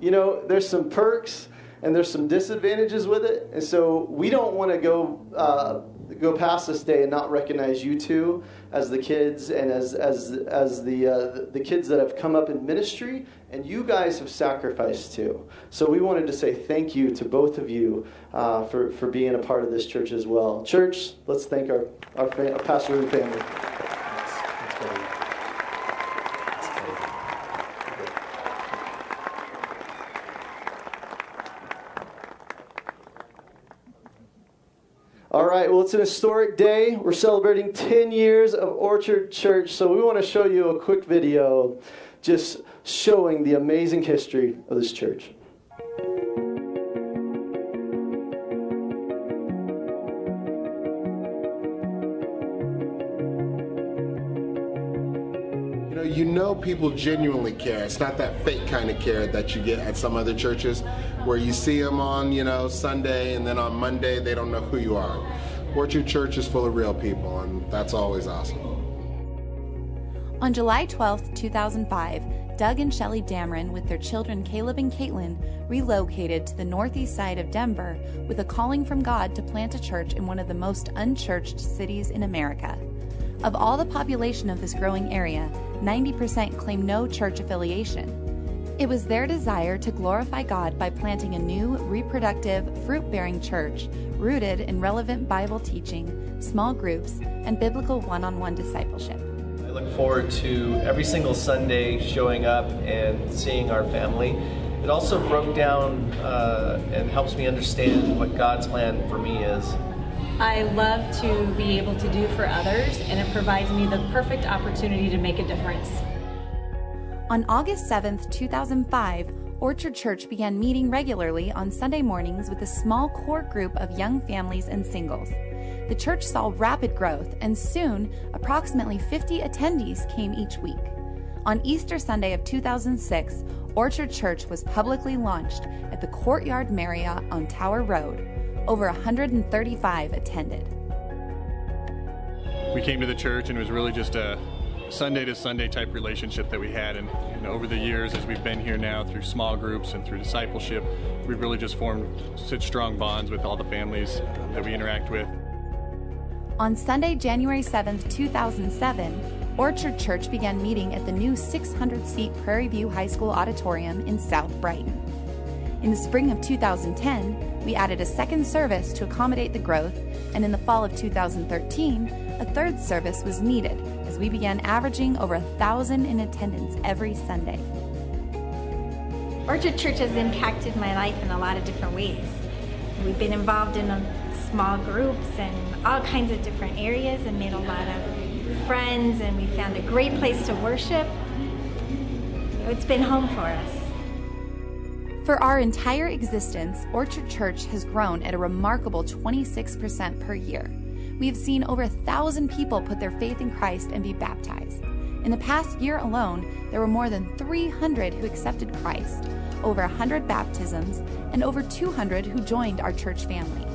Speaker 6: You know, there's some perks and there's some disadvantages with it, and so we don't want to go. Uh, Go past this day and not recognize you two as the kids and as as as the uh, the kids that have come up in ministry, and you guys have sacrificed too. So we wanted to say thank you to both of you uh, for for being a part of this church as well. Church, let's thank our our, fa- our pastor and family.
Speaker 1: That's, that's good. That's good.
Speaker 6: All right, well, it's an historic day. We're celebrating 10 years of Orchard Church, so we want to show you a quick video just showing the amazing history of this church.
Speaker 11: People genuinely care. It's not that fake kind of care that you get at some other churches where you see them on, you know, Sunday and then on Monday they don't know who you are. Orchard Church is full of real people and that's always awesome.
Speaker 2: On July 12, 2005, Doug and Shelley Dameron, with their children Caleb and Caitlin, relocated to the northeast side of Denver with a calling from God to plant a church in one of the most unchurched cities in America. Of all the population of this growing area, 90% claim no church affiliation. It was their desire to glorify God by planting a new, reproductive, fruit bearing church rooted in relevant Bible teaching, small groups, and biblical one on one discipleship.
Speaker 12: I look forward to every single Sunday showing up and seeing our family. It also broke down uh, and helps me understand what God's plan for me is.
Speaker 13: I love to be able to do for others, and it provides me the perfect opportunity to make a difference.
Speaker 2: On August 7th, 2005, Orchard Church began meeting regularly on Sunday mornings with a small core group of young families and singles. The church saw rapid growth, and soon approximately 50 attendees came each week. On Easter Sunday of 2006, Orchard Church was publicly launched at the Courtyard Marriott on Tower Road. Over 135 attended.
Speaker 14: we came to the church and it was really just a Sunday to Sunday type relationship that we had. And, and over the years, as we've been here now through small groups and through discipleship, we've really just formed such strong bonds with all the families that we interact with.
Speaker 2: On Sunday, January 7th, 2007, Orchard Church began meeting at the new 600 seat Prairie View High School auditorium in South Brighton. In the spring of 2010, we added a second service to accommodate the growth, and in the fall of 2013, a third service was needed as we began averaging over a thousand in attendance every Sunday.
Speaker 15: Orchard Church has impacted my life in a lot of different ways. We've been involved in small groups and all kinds of different areas and made a lot of friends, and we found a great place to worship. It's been home for us.
Speaker 2: For our entire existence, Orchard Church has grown at a remarkable 26% per year. We have seen over a thousand people put their faith in Christ and be baptized. In the past year alone, there were more than 300 who accepted Christ, over 100 baptisms, and over 200 who joined our church family.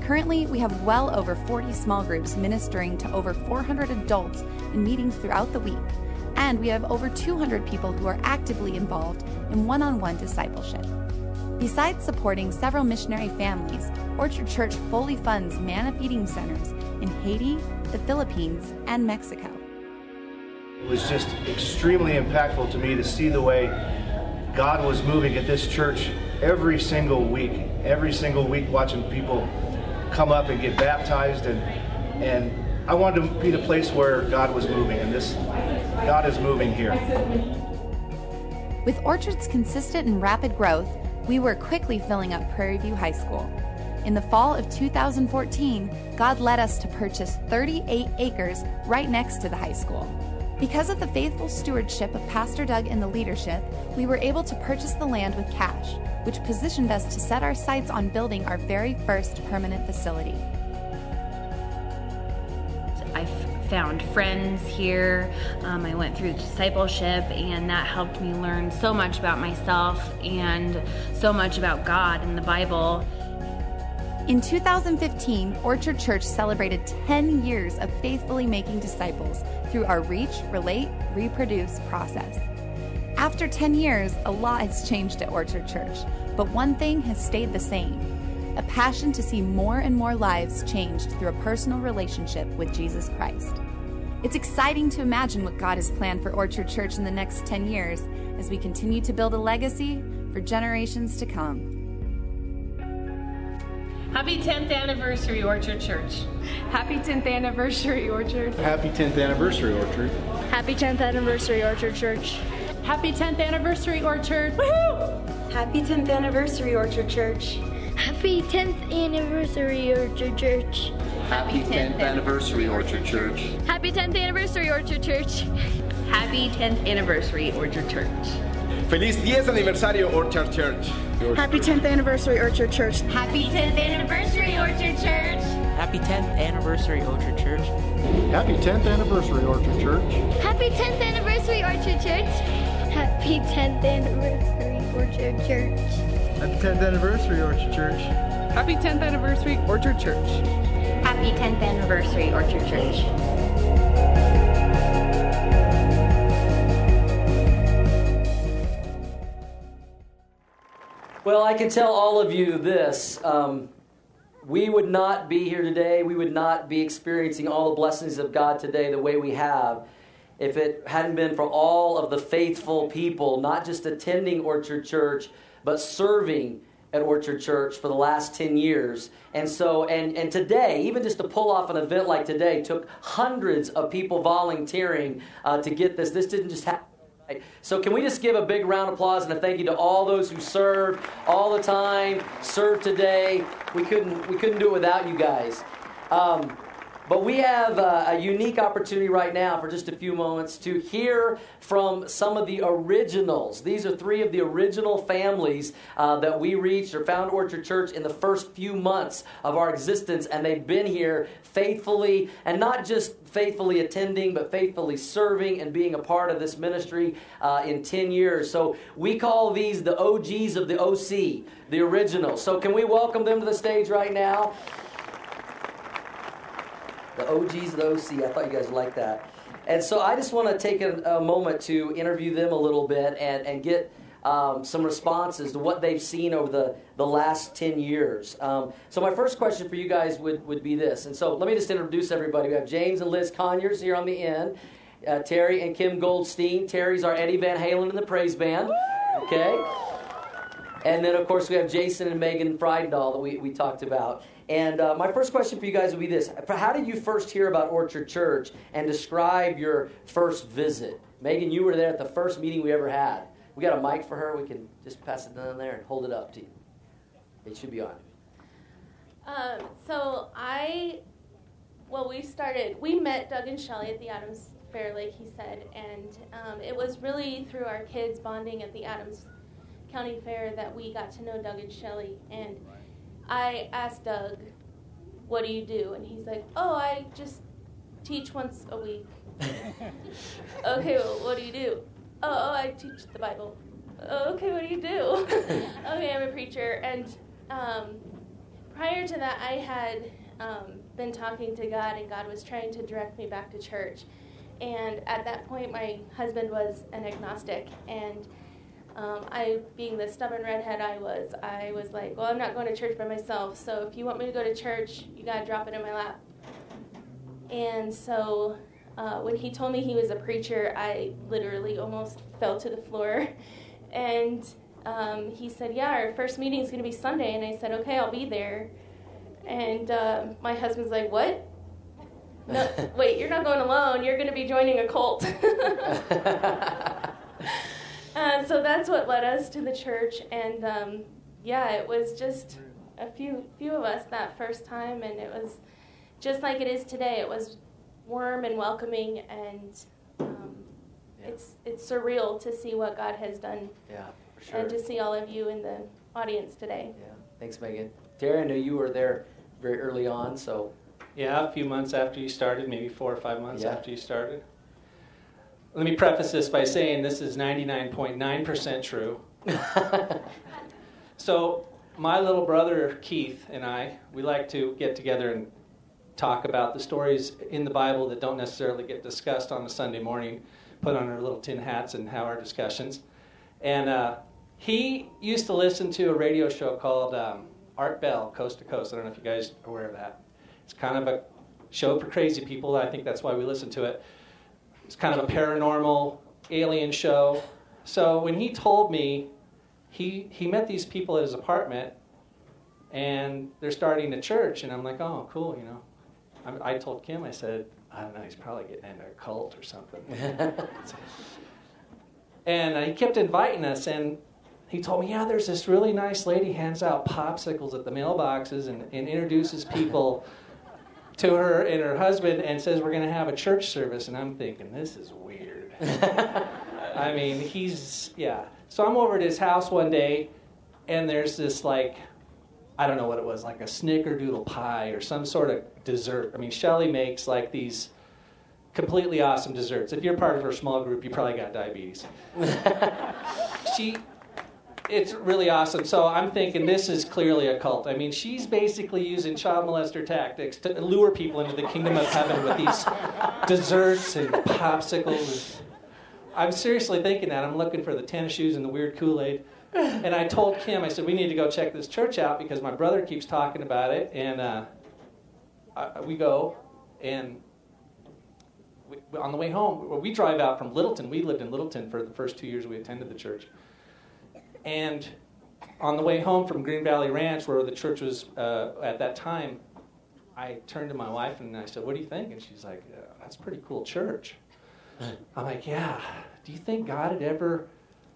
Speaker 2: Currently, we have well over 40 small groups ministering to over 400 adults in meetings throughout the week, and we have over 200 people who are actively involved in one on one discipleship. Besides supporting several missionary families, Orchard Church fully funds manna feeding centers in Haiti, the Philippines, and Mexico.
Speaker 16: It was just extremely impactful to me to see the way God was moving at this church every single week. Every single week, watching people come up and get baptized, and and I wanted to be the place where God was moving, and this God is moving here.
Speaker 2: With Orchard's consistent and rapid growth, we were quickly filling up Prairie View High School. In the fall of 2014, God led us to purchase 38 acres right next to the high school. Because of the faithful stewardship of Pastor Doug and the leadership, we were able to purchase the land with cash, which positioned us to set our sights on building our very first permanent facility.
Speaker 17: Found friends here. Um, I went through discipleship, and that helped me learn so much about myself and so much about God and the Bible.
Speaker 2: In 2015, Orchard Church celebrated 10 years of faithfully making disciples through our Reach, Relate, Reproduce process. After 10 years, a lot has changed at Orchard Church, but one thing has stayed the same a passion to see more and more lives changed through a personal relationship with Jesus Christ. It's exciting to imagine what God has planned for Orchard Church in the next 10 years as we continue to build a legacy for generations to come.
Speaker 18: Happy 10th anniversary, Orchard Church.
Speaker 19: Happy 10th anniversary, Orchard.
Speaker 16: Happy 10th anniversary, Orchard.
Speaker 19: Happy 10th anniversary, Orchard Church.
Speaker 18: Happy 10th anniversary, Orchard.
Speaker 19: Woohoo!
Speaker 20: Happy 10th anniversary, Orchard Church.
Speaker 21: Happy 10th anniversary, Orchard Church.
Speaker 22: Happy 10th anniversary, Orchard Church.
Speaker 21: Happy 10th anniversary, Orchard Church.
Speaker 17: Happy 10th anniversary, Orchard Church.
Speaker 23: Feliz 10 aniversario, Orchard Church.
Speaker 19: Happy 10th anniversary, Orchard Church.
Speaker 21: Happy 10th anniversary, Orchard Church.
Speaker 24: Happy 10th anniversary, Orchard Church.
Speaker 16: Happy 10th anniversary, Orchard Church.
Speaker 21: Happy 10th anniversary, Orchard Church. Happy 10th anniversary, Orchard Church.
Speaker 16: Happy 10th anniversary, Orchard Church.
Speaker 19: Happy 10th anniversary, Orchard Church.
Speaker 17: Happy 10th anniversary, Orchard Church.
Speaker 1: Well, I can tell all of you this. Um, we would not be here today. We would not be experiencing all the blessings of God today the way we have if it hadn't been for all of the faithful people, not just attending Orchard Church, but serving at Orchard Church for the last 10 years. And so, and, and today, even just to pull off an event like today, took hundreds of people volunteering uh, to get this. This didn't just happen. So, can we just give a big round of applause and a thank you to all those who serve all the time, serve today? We couldn't, we couldn't do it without you guys. Um, but we have uh, a unique opportunity right now for just a few moments to hear from some of the originals. These are three of the original families uh, that we reached or found Orchard Church in the first few months of our existence, and they've been here faithfully, and not just faithfully attending, but faithfully serving and being a part of this ministry uh, in 10 years. So we call these the OGs of the OC, the originals. So can we welcome them to the stage right now? The OGs the OC. I thought you guys would like that. And so I just want to take a, a moment to interview them a little bit and, and get um, some responses to what they've seen over the, the last 10 years. Um, so my first question for you guys would, would be this. And so let me just introduce everybody. We have James and Liz Conyers here on the end. Uh, Terry and Kim Goldstein. Terry's our Eddie Van Halen in the praise band. Okay. And then, of course, we have Jason and Megan Friedendahl that we, we talked about. And uh, my first question for you guys will be this How did you first hear about Orchard Church and describe your first visit? Megan, you were there at the first meeting we ever had. We got a mic for her. We can just pass it down there and hold it up to you. It should be on.
Speaker 25: Um, so I, well, we started, we met Doug and Shelly at the Adams Fair, like he said, and um, it was really through our kids bonding at the Adams County Fair that we got to know Doug and Shelly. And I asked Doug, what do you do? And he's like, oh, I just teach once a week. okay, well, what do you do? Oh, oh, I teach the Bible. Oh, okay, what do you do? okay, I'm a preacher. And um, prior to that, I had um, been talking to God, and God was trying to direct me back to church. And at that point, my husband was an agnostic, and um, I, being the stubborn redhead I was, I was like, well, I'm not going to church by myself. So if you want me to go to church, you got to drop it in my lap. And so uh, when he told me he was a preacher, I literally almost fell to the floor. And um, he said, Yeah, our first meeting is going to be Sunday. And I said, Okay, I'll be there. And uh, my husband's like, What? No, wait, you're not going alone. You're going to be joining a cult. uh, so that's what led us to the church. And um, yeah, it was just a few few of us that first time, and it was just like it is today. It was warm and welcoming, and um, yeah. it's it's surreal to see what God has done.
Speaker 1: Yeah, for sure.
Speaker 25: And to see all of you in the audience today.
Speaker 1: Yeah, thanks, Megan. Terry, I know you were there very early on, so.
Speaker 26: Yeah, a few months after you started, maybe four or five months yeah. after you started. Let me preface this by saying this is 99.9% true. so, my little brother Keith and I, we like to get together and talk about the stories in the Bible that don't necessarily get discussed on a Sunday morning, put on our little tin hats and have our discussions. And uh, he used to listen to a radio show called um, Art Bell, Coast to Coast. I don't know if you guys are aware of that. It's kind of a show for crazy people. I think that's why we listen to it. It's kind of a paranormal alien show. So when he told me he, he met these people at his apartment and they're starting a church, and I'm like, oh, cool, you know. I, I told Kim, I said, I don't know, he's probably getting into a cult or something. and he kept inviting us, and he told me, yeah, there's this really nice lady hands out popsicles at the mailboxes and, and introduces people to her and her husband and says we're going to have a church service. And I'm thinking, this is weird. I mean, he's, yeah. So I'm over at his house one day, and there's this like I don't know what it was, like a snickerdoodle pie or some sort of dessert. I mean, Shelly makes like these completely awesome desserts. If you're part of her small group, you probably got diabetes. she, it's really awesome. So I'm thinking this is clearly a cult. I mean, she's basically using child molester tactics to lure people into the kingdom of heaven with these desserts and popsicles. I'm seriously thinking that. I'm looking for the tennis shoes and the weird Kool Aid and I told Kim, I said, we need to go check this church out because my brother keeps talking about it. And uh, I, we go, and we, on the way home, we drive out from Littleton. We lived in Littleton for the first two years we attended the church. And on the way home from Green Valley Ranch, where the church was uh, at that time, I turned to my wife and I said, What do you think? And she's like, That's a pretty cool church. I'm like, Yeah. Do you think God had ever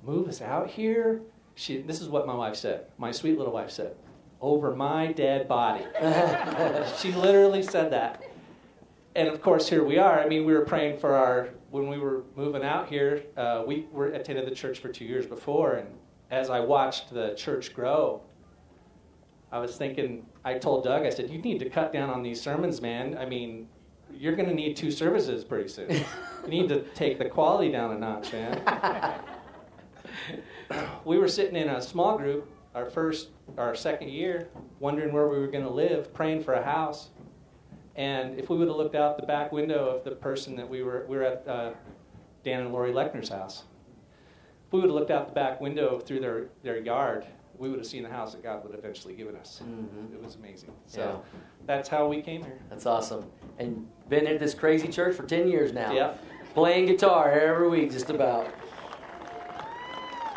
Speaker 26: move us out here? she, this is what my wife said, my sweet little wife said, over my dead body. she literally said that. And of course, here we are. I mean, we were praying for our, when we were moving out here, uh, we were attended the church for two years before. And as I watched the church grow, I was thinking, I told Doug, I said, you need to cut down on these sermons, man. I mean, you're going to need two services pretty soon. you need to take the quality down a notch, man. we were sitting in a small group our first our second year wondering where we were going to live praying for a house and if we would have looked out the back window of the person that we were we were at uh, dan and lori lechner's house if we would have looked out the back window through their, their yard we would have seen the house that god would eventually given us mm-hmm. it was amazing so yeah. that's how we came here
Speaker 1: that's awesome and been at this crazy church for 10 years now
Speaker 26: yep
Speaker 1: playing guitar every week just about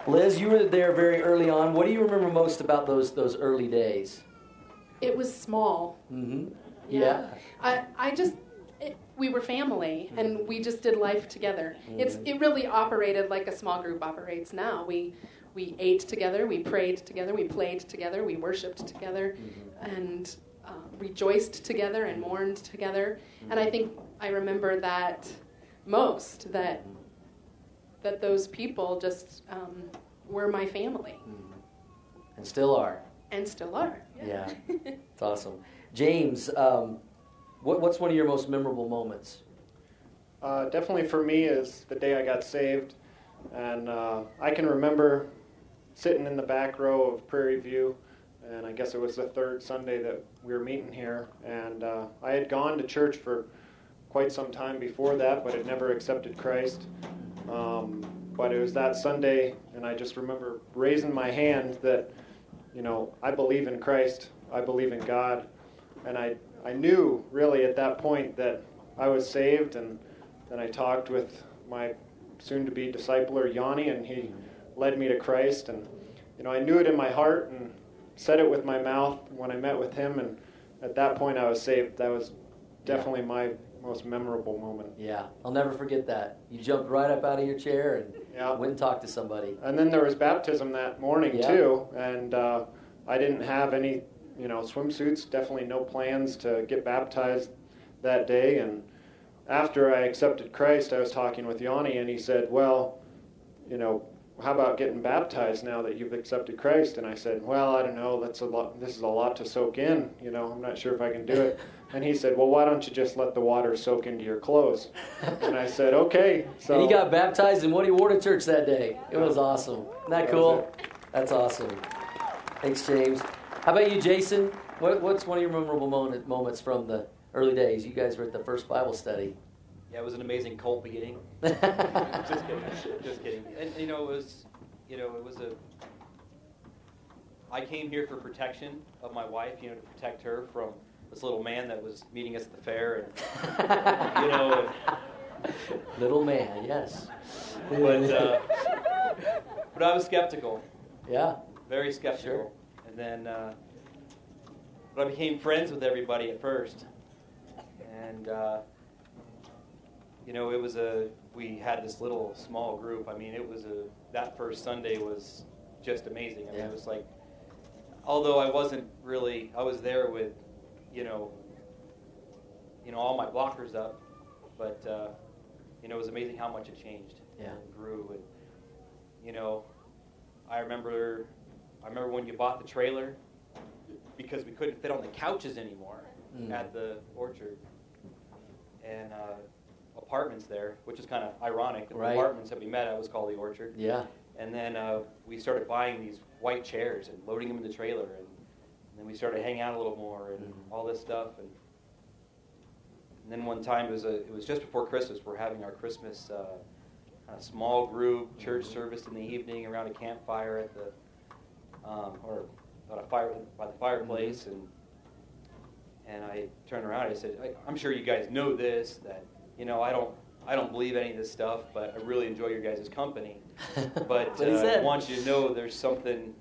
Speaker 1: Liz, you were there very early on. What do you remember most about those those early days?
Speaker 27: It was small.
Speaker 1: Mm-hmm.
Speaker 27: Yeah. yeah. I I just it, we were family mm-hmm. and we just did life together. Mm-hmm. It's it really operated like a small group operates now. We we ate together, we prayed together, we played together, we worshipped together, mm-hmm. and uh, rejoiced together and mourned together. And I think I remember that most that that those people just um, were my family
Speaker 1: And still are.
Speaker 27: and still are.
Speaker 1: Yeah. It's awesome. James, um, what, what's one of your most memorable moments?
Speaker 28: Uh, definitely for me is the day I got saved, and uh, I can remember sitting in the back row of Prairie View, and I guess it was the third Sunday that we were meeting here, and uh, I had gone to church for quite some time before that, but had never accepted Christ. Um, but it was that Sunday, and I just remember raising my hand that, you know, I believe in Christ, I believe in God, and I I knew really at that point that I was saved, and then I talked with my soon-to-be discipler Yanni, and he led me to Christ, and you know I knew it in my heart and said it with my mouth when I met with him, and at that point I was saved. That was definitely my most memorable moment.
Speaker 1: Yeah, I'll never forget that. You jumped right up out of your chair and went and talked to somebody.
Speaker 28: And then there was baptism that morning
Speaker 1: Yeah.
Speaker 28: too, and uh, I didn't have any, you know, swimsuits. Definitely no plans to get baptized that day. And after I accepted Christ, I was talking with Yanni, and he said, "Well, you know, how about getting baptized now that you've accepted Christ?" And I said, "Well, I don't know. That's a lot. This is a lot to soak in. You know, I'm not sure if I can do it." And he said, "Well, why don't you just let the water soak into your clothes?" And I said, "Okay." So
Speaker 1: and he got baptized in Woody to Church that day. It was awesome. Isn't that
Speaker 28: That
Speaker 1: cool? That's awesome. Thanks, James. How about you, Jason? What, what's one of your memorable moment, moments from the early days? You guys were at the first Bible study.
Speaker 29: Yeah, it was an amazing cult beginning. just kidding. Just kidding. And you know, it was, you know, it was a. I came here for protection of my wife, you know, to protect her from this little man that was meeting us at the fair, and you know,
Speaker 1: Little man, yes.
Speaker 29: but uh, but I was skeptical.
Speaker 1: Yeah.
Speaker 29: Very skeptical. And then, uh, but I became friends with everybody at first, and uh, you know, it was a we had this little small group. I mean, it was a that first Sunday was just amazing. I mean,
Speaker 1: Yeah.
Speaker 29: it was like, although I wasn't really, I was there with, you know, you know, all my blockers up, but uh, you know, it was amazing how much it changed
Speaker 1: Yeah.
Speaker 29: and grew. And you know, I remember, I remember when you bought the trailer because we couldn't fit on the couches anymore
Speaker 1: Mm.
Speaker 29: at the orchard and uh, apartments there, which is kind of ironic. The
Speaker 1: Right.
Speaker 29: apartments that we met at was called the orchard.
Speaker 1: Yeah.
Speaker 29: And then uh, we started buying these white chairs and loading them in the trailer, and, and then we started hanging out a little more and
Speaker 1: Mm-hmm.
Speaker 29: all this stuff. And, and then one time it was a, it was just before Christmas. We're having our Christmas uh, kind of small group church service in the evening around a campfire at the um, or a fire by the fireplace, and and I turned around. And I said, I, "I'm sure you guys know this. That you know, I don't." I don't believe any of this stuff, but I really enjoy your guys' company. But uh, I want you to know there's something,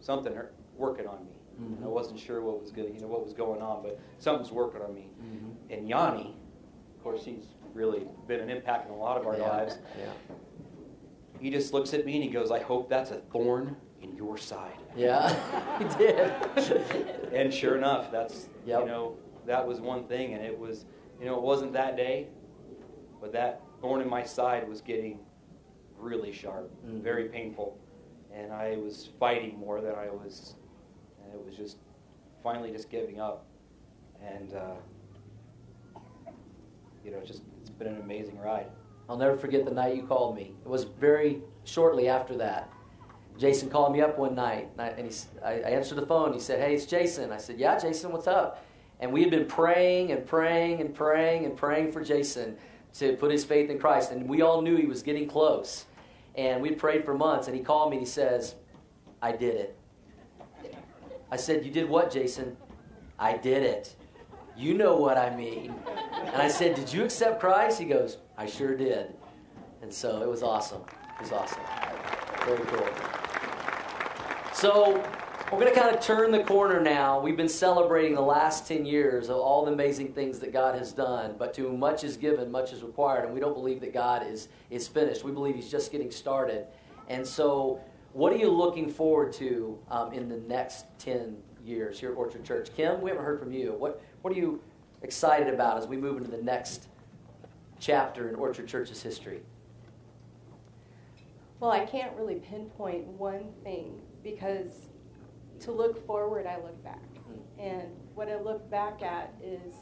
Speaker 29: something working on me. And I wasn't sure what was good, you know, what was going on, but something's working on me.
Speaker 1: Mhm.
Speaker 29: And Yanni, of course, he's really been an impact in a lot of our
Speaker 1: Yeah,
Speaker 29: lives.
Speaker 1: yeah.
Speaker 29: He just looks at me and he goes, "I hope that's a thorn in your side."
Speaker 1: Yeah, he did.
Speaker 29: and sure enough, that's
Speaker 1: Yep.
Speaker 29: you know that was one thing, and it was you know it wasn't that day, but that thorn in my side was getting really sharp,
Speaker 1: Mhm.
Speaker 29: very painful, and I was fighting more than I was, and it was just finally just giving up, and uh, you know just it's been an amazing ride.
Speaker 1: I'll never forget the night you called me. It was very shortly after that. Jason called me up one night, and I, and he, I, I answered the phone. He said, "Hey, it's Jason." I said, "Yeah, Jason, what's up?" And we had been praying and praying and praying and praying for Jason to put his faith in Christ, and we all knew he was getting close. And we prayed for months, and he called me and he says, "I did it." I said, "You did what, Jason?" "I did it." You know what I mean. And I said, Did you accept Christ? He goes, I sure did. And so it was awesome. It was awesome. Very cool. So we're going to kind of turn the corner now. We've been celebrating the last 10 years of all the amazing things that God has done, but to much is given, much is required. And we don't believe that God is, is finished. We believe He's just getting started. And so, what are you looking forward to um, in the next 10 years here at Orchard Church. Kim, we haven't heard from you. What, what are you excited about as we move into the next chapter in Orchard Church's history?
Speaker 30: Well, I can't really pinpoint one thing because to look forward, I look back. Hmm. And what I look back at is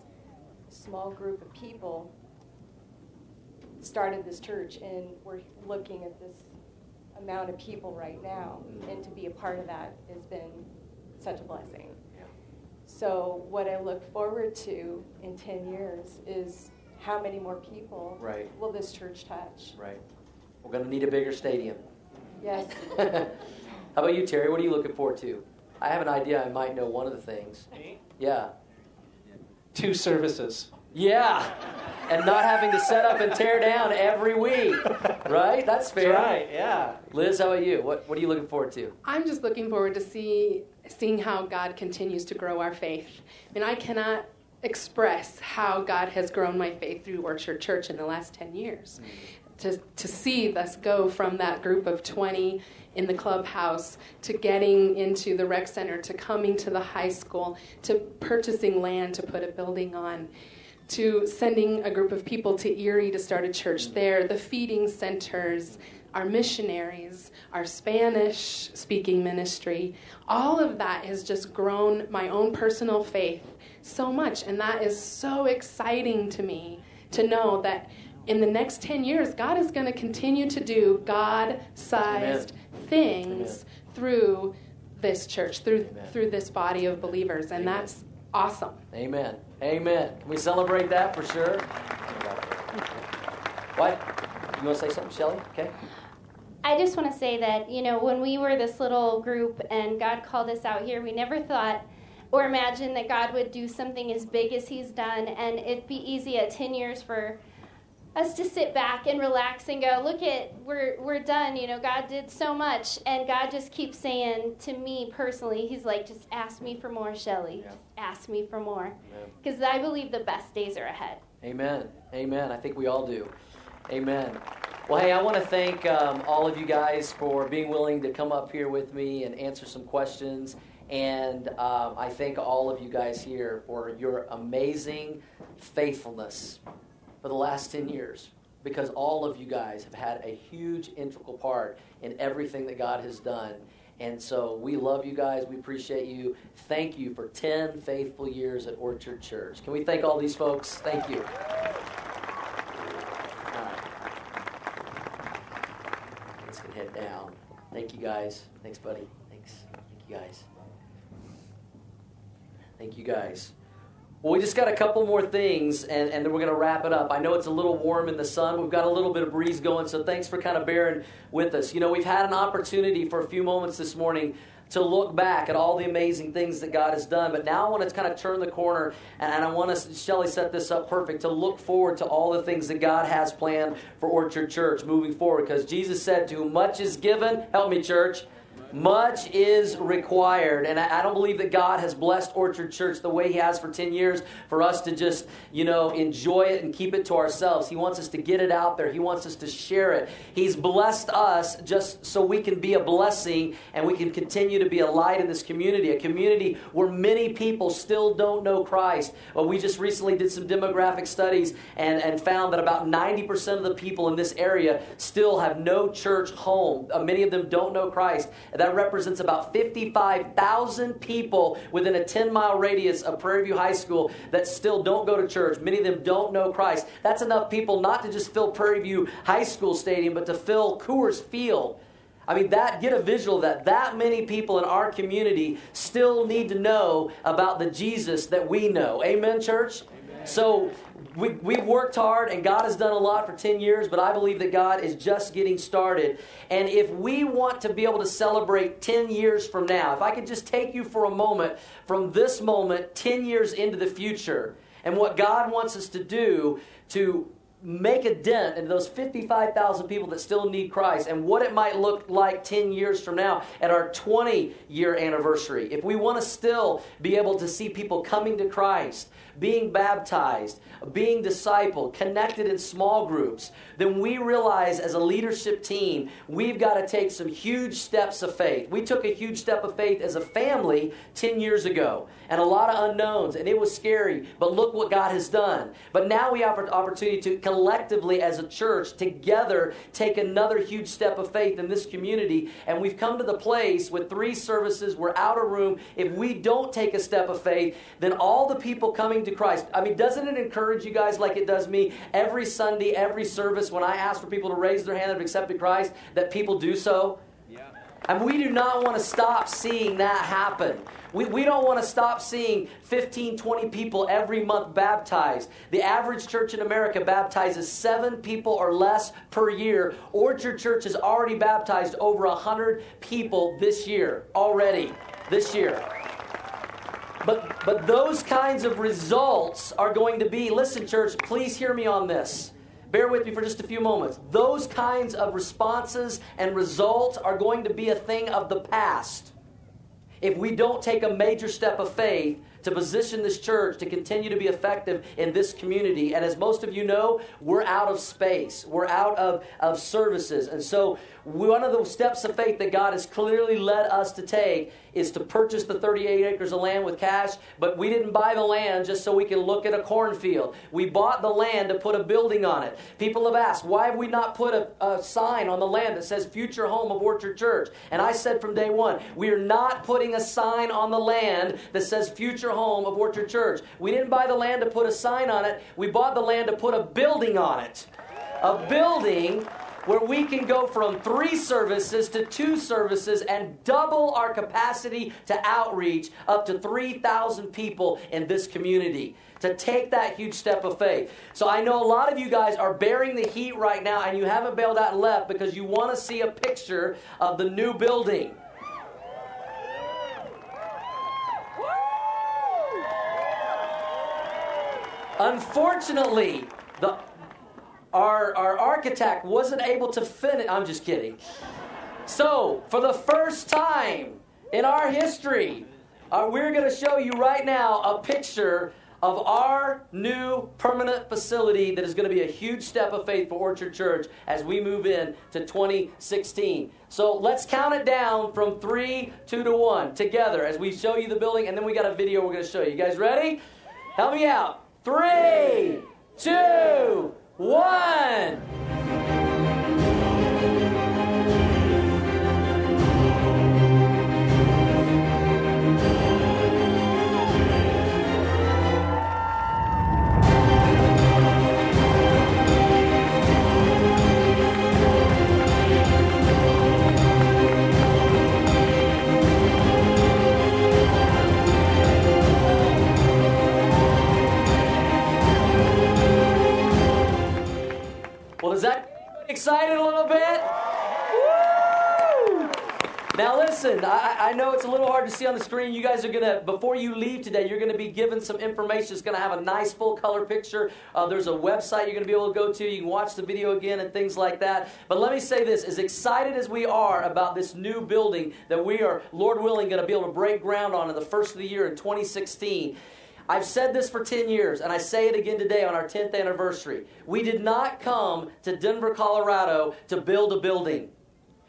Speaker 30: a small group of people started this church, and we're looking at this amount of people right now. Hmm. And to be a part of that has been such a blessing. So, what I look forward to in 10 years is how many more people
Speaker 1: Right.
Speaker 30: will this church touch?
Speaker 1: Right. We're going to need a bigger stadium.
Speaker 30: Yes.
Speaker 1: How about you, Terry? What are you looking forward to? I have an idea. I might know one of the things. Me? Yeah.
Speaker 26: Two services.
Speaker 1: Yeah. And not having to set up and tear down every week. Right? That's fair.
Speaker 26: That's right, yeah.
Speaker 1: Liz, how about you? What, what are you looking forward to?
Speaker 27: I'm just looking forward to see seeing how God continues to grow our faith. I mean, I cannot express how God has grown my faith through Orchard Church in the last 10 years. To, to see us go from that group of 20 in the clubhouse to getting into the rec center to coming to the high school to purchasing land to put a building on to sending a group of people to Erie to start a church there, the feeding centers, our missionaries, our Spanish speaking ministry, all of that has just grown my own personal faith so much. And that is so exciting to me to know that in the next 10 years, God is going to continue to do God sized things through this church, through, through this body of believers. And that's awesome.
Speaker 1: Amen. Amen. Can we celebrate that for sure? What? You want to say something, Shelly? Okay.
Speaker 31: I just want to say that, you know, when we were this little group and God called us out here, we never thought or imagined that God would do something as big as He's done. And it'd be easy at 10 years for us to sit back and relax and go, look at, we're, we're done. You know, God did so much. And God just keeps saying to me personally, He's like, just ask me for more, Shelly. Just ask me for more. Because I believe the best days are ahead.
Speaker 1: Amen. Amen. I think we all do. Amen. Well, hey, I want to thank um, all of you guys for being willing to come up here with me and answer some questions. And um, I thank all of you guys here for your amazing faithfulness for the last 10 years because all of you guys have had a huge integral part in everything that God has done. And so we love you guys. We appreciate you. Thank you for 10 faithful years at Orchard Church. Can we thank all these folks? Thank you. Let's get head down. Thank you guys. Thanks, buddy. Thanks. Thank you guys. Thank you guys. Well, we just got a couple more things, and, and then we're going to wrap it up. I know it's a little warm in the sun. We've got a little bit of breeze going, so thanks for kind of bearing with us. You know, we've had an opportunity for a few moments this morning to look back at all the amazing things that God has done, but now I want to kind of turn the corner, and, and I want to, Shelly set this up perfect, to look forward to all the things that God has planned for Orchard Church moving forward, because Jesus said, To much is given, help me, church much is required. And I, I, don't believe that God has blessed Orchard Church the way He has for 10 years for us to just, you know, enjoy it and keep it to ourselves. He wants us to get it out there, He wants us to share it. He's blessed us just so we can be a blessing and we can continue to be a light in this community, a community where many people still don't know Christ. Well, we just recently did some demographic studies and, and found that about 90% of the people in this area still have no church home. Uh, many of them don't know Christ. That represents about 55,000 people within a 10 mile radius of Prairie View High School that still don't go to church. Many of them don't know Christ. That's enough people not to just fill Prairie View High School Stadium, but to fill Coors Field. I mean, that get a visual of that. That many people in our community still need to know about the Jesus that we know. Amen, church? Amen. So we, we've worked hard and God has done a lot for 10 years, but I believe that God is just getting started. And if we want to be able to celebrate 10 years from now, if I could just take you for a moment from this moment 10 years into the future and what God wants us to do to make a dent in those 55,000 people that still need Christ and what it might look like 10 years from now at our 20 year anniversary. If we want to still be able to see people coming to Christ, being baptized, being discipled, connected in small groups, then we realize as a leadership team, we've got to take some huge steps of faith. We took a huge step of faith as a family 10 years ago, and a lot of unknowns, and it was scary, but look what God has done. But now we have an opportunity to collectively, as a church, together take another huge step of faith in this community, and we've come to the place with three services, we're out of room. If we don't take a step of faith, then all the people coming to Christ, I mean, doesn't it encourage you guys like it does me every Sunday, every service? when I ask for people to raise their hand and accept Christ, that people do so? And we do not want to stop seeing that happen. We, we don't want to stop seeing 15, 20 people every month baptized. The average church in America baptizes seven people or less per year. Orchard Church has already baptized over 100 people this year, already, this year. But, but those kinds of results are going to be, listen, church, please hear me on this. Bear with me for just a few moments. Those kinds of responses and results are going to be a thing of the past if we don't take a major step of faith to position this church to continue to be effective in this community. And as most of you know, we're out of space, we're out of, of services. And so, one of the steps of faith that God has clearly led us to take is to purchase the 38 acres of land with cash, but we didn't buy the land just so we can look at a cornfield. We bought the land to put a building on it. People have asked, why have we not put a, a sign on the land that says future home of Orchard Church? And I said from day one, we are not putting a sign on the land that says future home of Orchard Church. We didn't buy the land to put a sign on it, we bought the land to put a building on it. A building where we can go from three services to two services and double our capacity to outreach up to 3,000 people in this community to take that huge step of faith. So I know a lot of you guys are bearing the heat right now and you haven't bailed out and left because you want to see a picture of the new building. Unfortunately, the our, our architect wasn't able to finish. I'm just kidding. So, for the first time in our history, uh, we're going to show you right now a picture of our new permanent facility that is going to be a huge step of faith for Orchard Church as we move in to 2016. So let's count it down from three, two to one together as we show you the building, and then we got a video we're going to show you. You guys ready? Help me out. Three, two, one. Excited a little bit? Now, listen, I, I, know it's a little hard to see on the screen. You guys are to, before you leave today, you're to be given some information. It's to have a nice full color picture. Uh, there's a website you're to be able to go to. You can watch the video again and things like that. But let me say this as excited as we are about this new building that we are, Lord willing, to be able to break ground on in the first of the year in 2016. I've said this for 10 years, and I say it again today on our 10th anniversary. We did not come to Denver, Colorado to build a building.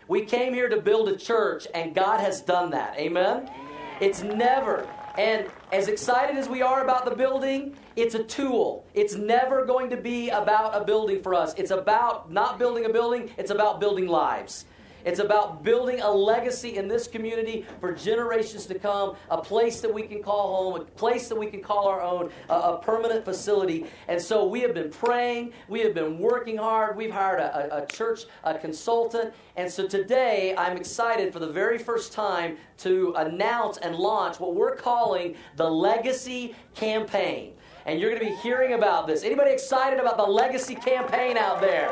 Speaker 1: We came here to build a church, and God has done that. Amen? Amen? It's never, and as excited as we are about the building, it's a tool. It's never going to be about a building for us. It's about not building a building, it's about building lives. It's about building a legacy in this community for generations to come, a place that we can call home, a place that we can call our own, a, a permanent facility. And so we have been praying, we have been working hard, we've hired a, a, church a consultant. And so today I'm excited for the very first time to announce and launch what we're calling the Legacy Campaign. And you're going to be hearing about this. Anybody excited about the Legacy Campaign out there?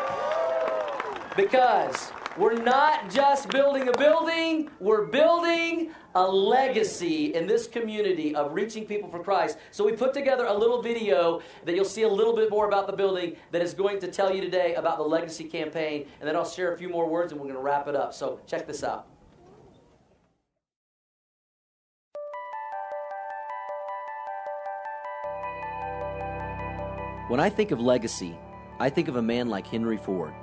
Speaker 1: Because We're not just building a building, we're building a legacy in this community of reaching people for Christ. So we put together a little video that you'll see a little bit more about the building that is going to tell you today about the legacy campaign. And then I'll share a few more words and we're going to wrap it up. So check this out. When I think of legacy, I think of a man like Henry Ford.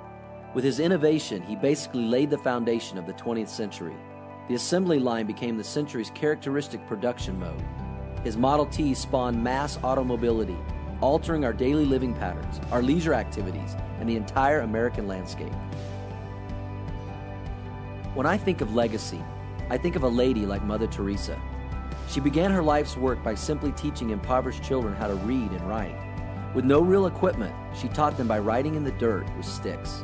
Speaker 1: With his innovation, he basically laid the foundation of the 20th century. The assembly line became the century's characteristic production mode. His Model T spawned mass automobility, altering our daily living patterns, our leisure activities, and the entire American landscape. When I think of legacy, I think of a lady like Mother Teresa. She began her life's work by simply teaching impoverished children how to read and write. With no real equipment, she taught them by writing in the dirt with sticks.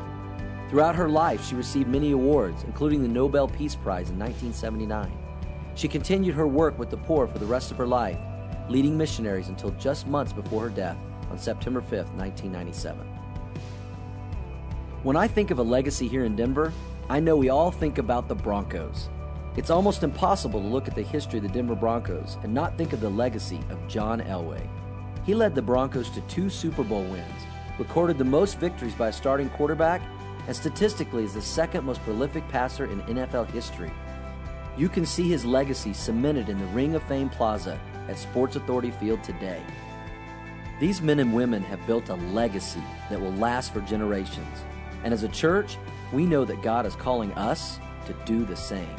Speaker 1: Throughout her life, she received many awards, including the Nobel Peace Prize in 1979. She continued her work with the poor for the rest of her life, leading missionaries until just months before her death on September 5, 1997. When I think of a legacy here in Denver, I know we all think about the Broncos. It's almost impossible to look at the history of the Denver Broncos and not think of the legacy of John Elway. He led the Broncos to two Super Bowl wins, recorded the most victories by a starting quarterback, and statistically is the second most prolific passer in NFL history. You can see his legacy cemented in the Ring of Fame Plaza at Sports Authority Field today. These men and women have built a legacy that will last for generations. And as a church, we know that God is calling us to do the same.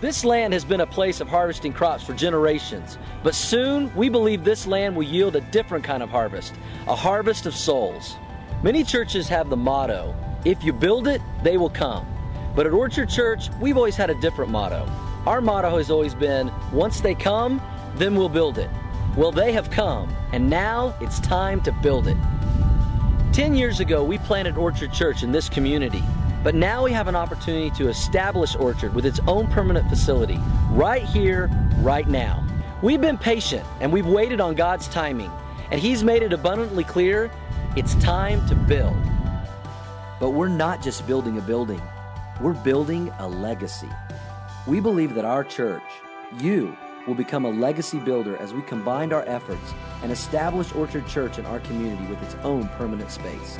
Speaker 1: This land has been a place of harvesting crops for generations, but soon we believe this land will yield a different kind of harvest a harvest of souls. Many churches have the motto if you build it, they will come. But at Orchard Church, we've always had a different motto. Our motto has always been once they come, then we'll build it. Well, they have come, and now it's time to build it. Ten years ago, we planted Orchard Church in this community. But now we have an opportunity to establish Orchard with its own permanent facility, right here, right now. We've been patient and we've waited on God's timing, and He's made it abundantly clear it's time to build. But we're not just building a building, we're building a legacy. We believe that our church, you, will become a legacy builder as we combine our efforts and establish Orchard Church in our community with its own permanent space.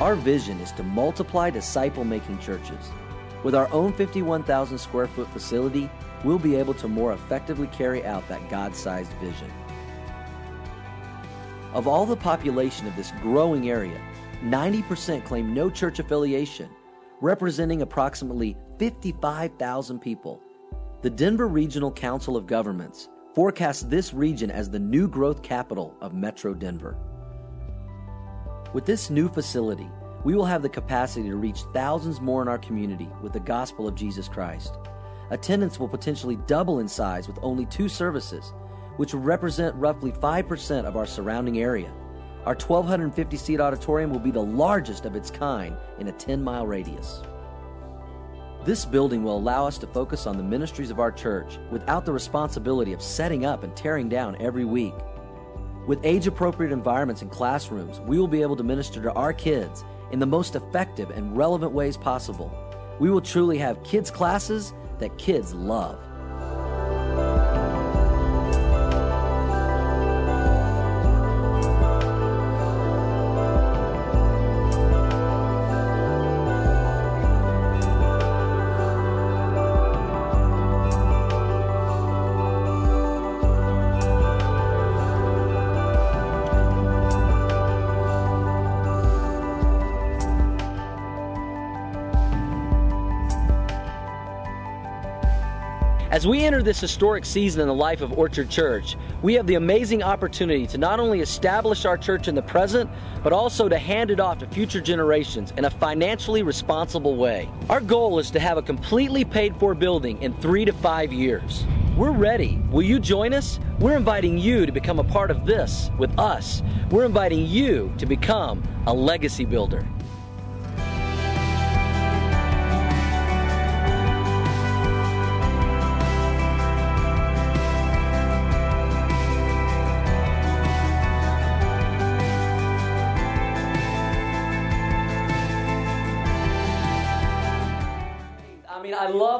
Speaker 1: Our vision is to multiply disciple making churches. With our own 51,000 square foot facility, we'll be able to more effectively carry out that God sized vision. Of all the population of this growing area, 90% claim no church affiliation, representing approximately 55,000 people. The Denver Regional Council of Governments forecasts this region as the new growth capital of Metro Denver. With this new facility, we will have the capacity to reach thousands more in our community with the gospel of Jesus Christ. Attendance will potentially double in size with only two services, which will represent roughly 5% of our surrounding area. Our 1,250 seat auditorium will be the largest of its kind in a 10 mile radius. This building will allow us to focus on the ministries of our church without the responsibility of setting up and tearing down every week. With age appropriate environments and classrooms, we will be able to minister to our kids in the most effective and relevant ways possible. We will truly have kids' classes that kids love. As we enter this historic season in the life of Orchard Church, we have the amazing opportunity to not only establish our church in the present, but also to hand it off to future generations in a financially responsible way. Our goal is to have a completely paid for building in three to five years. We're ready. Will you join us? We're inviting you to become a part of this with us. We're inviting you to become a legacy builder.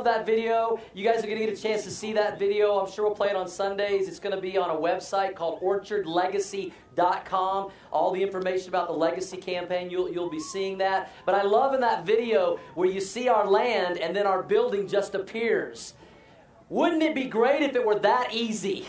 Speaker 1: Love that video. You guys are going to get a chance to see that video. I'm sure we'll play it on Sundays. It's going to be on a website called orchardlegacy.com. All the information about the legacy campaign, you'll, you'll be seeing that. But I love in that video where you see our land and then our building just appears. Wouldn't it be great if it were that easy?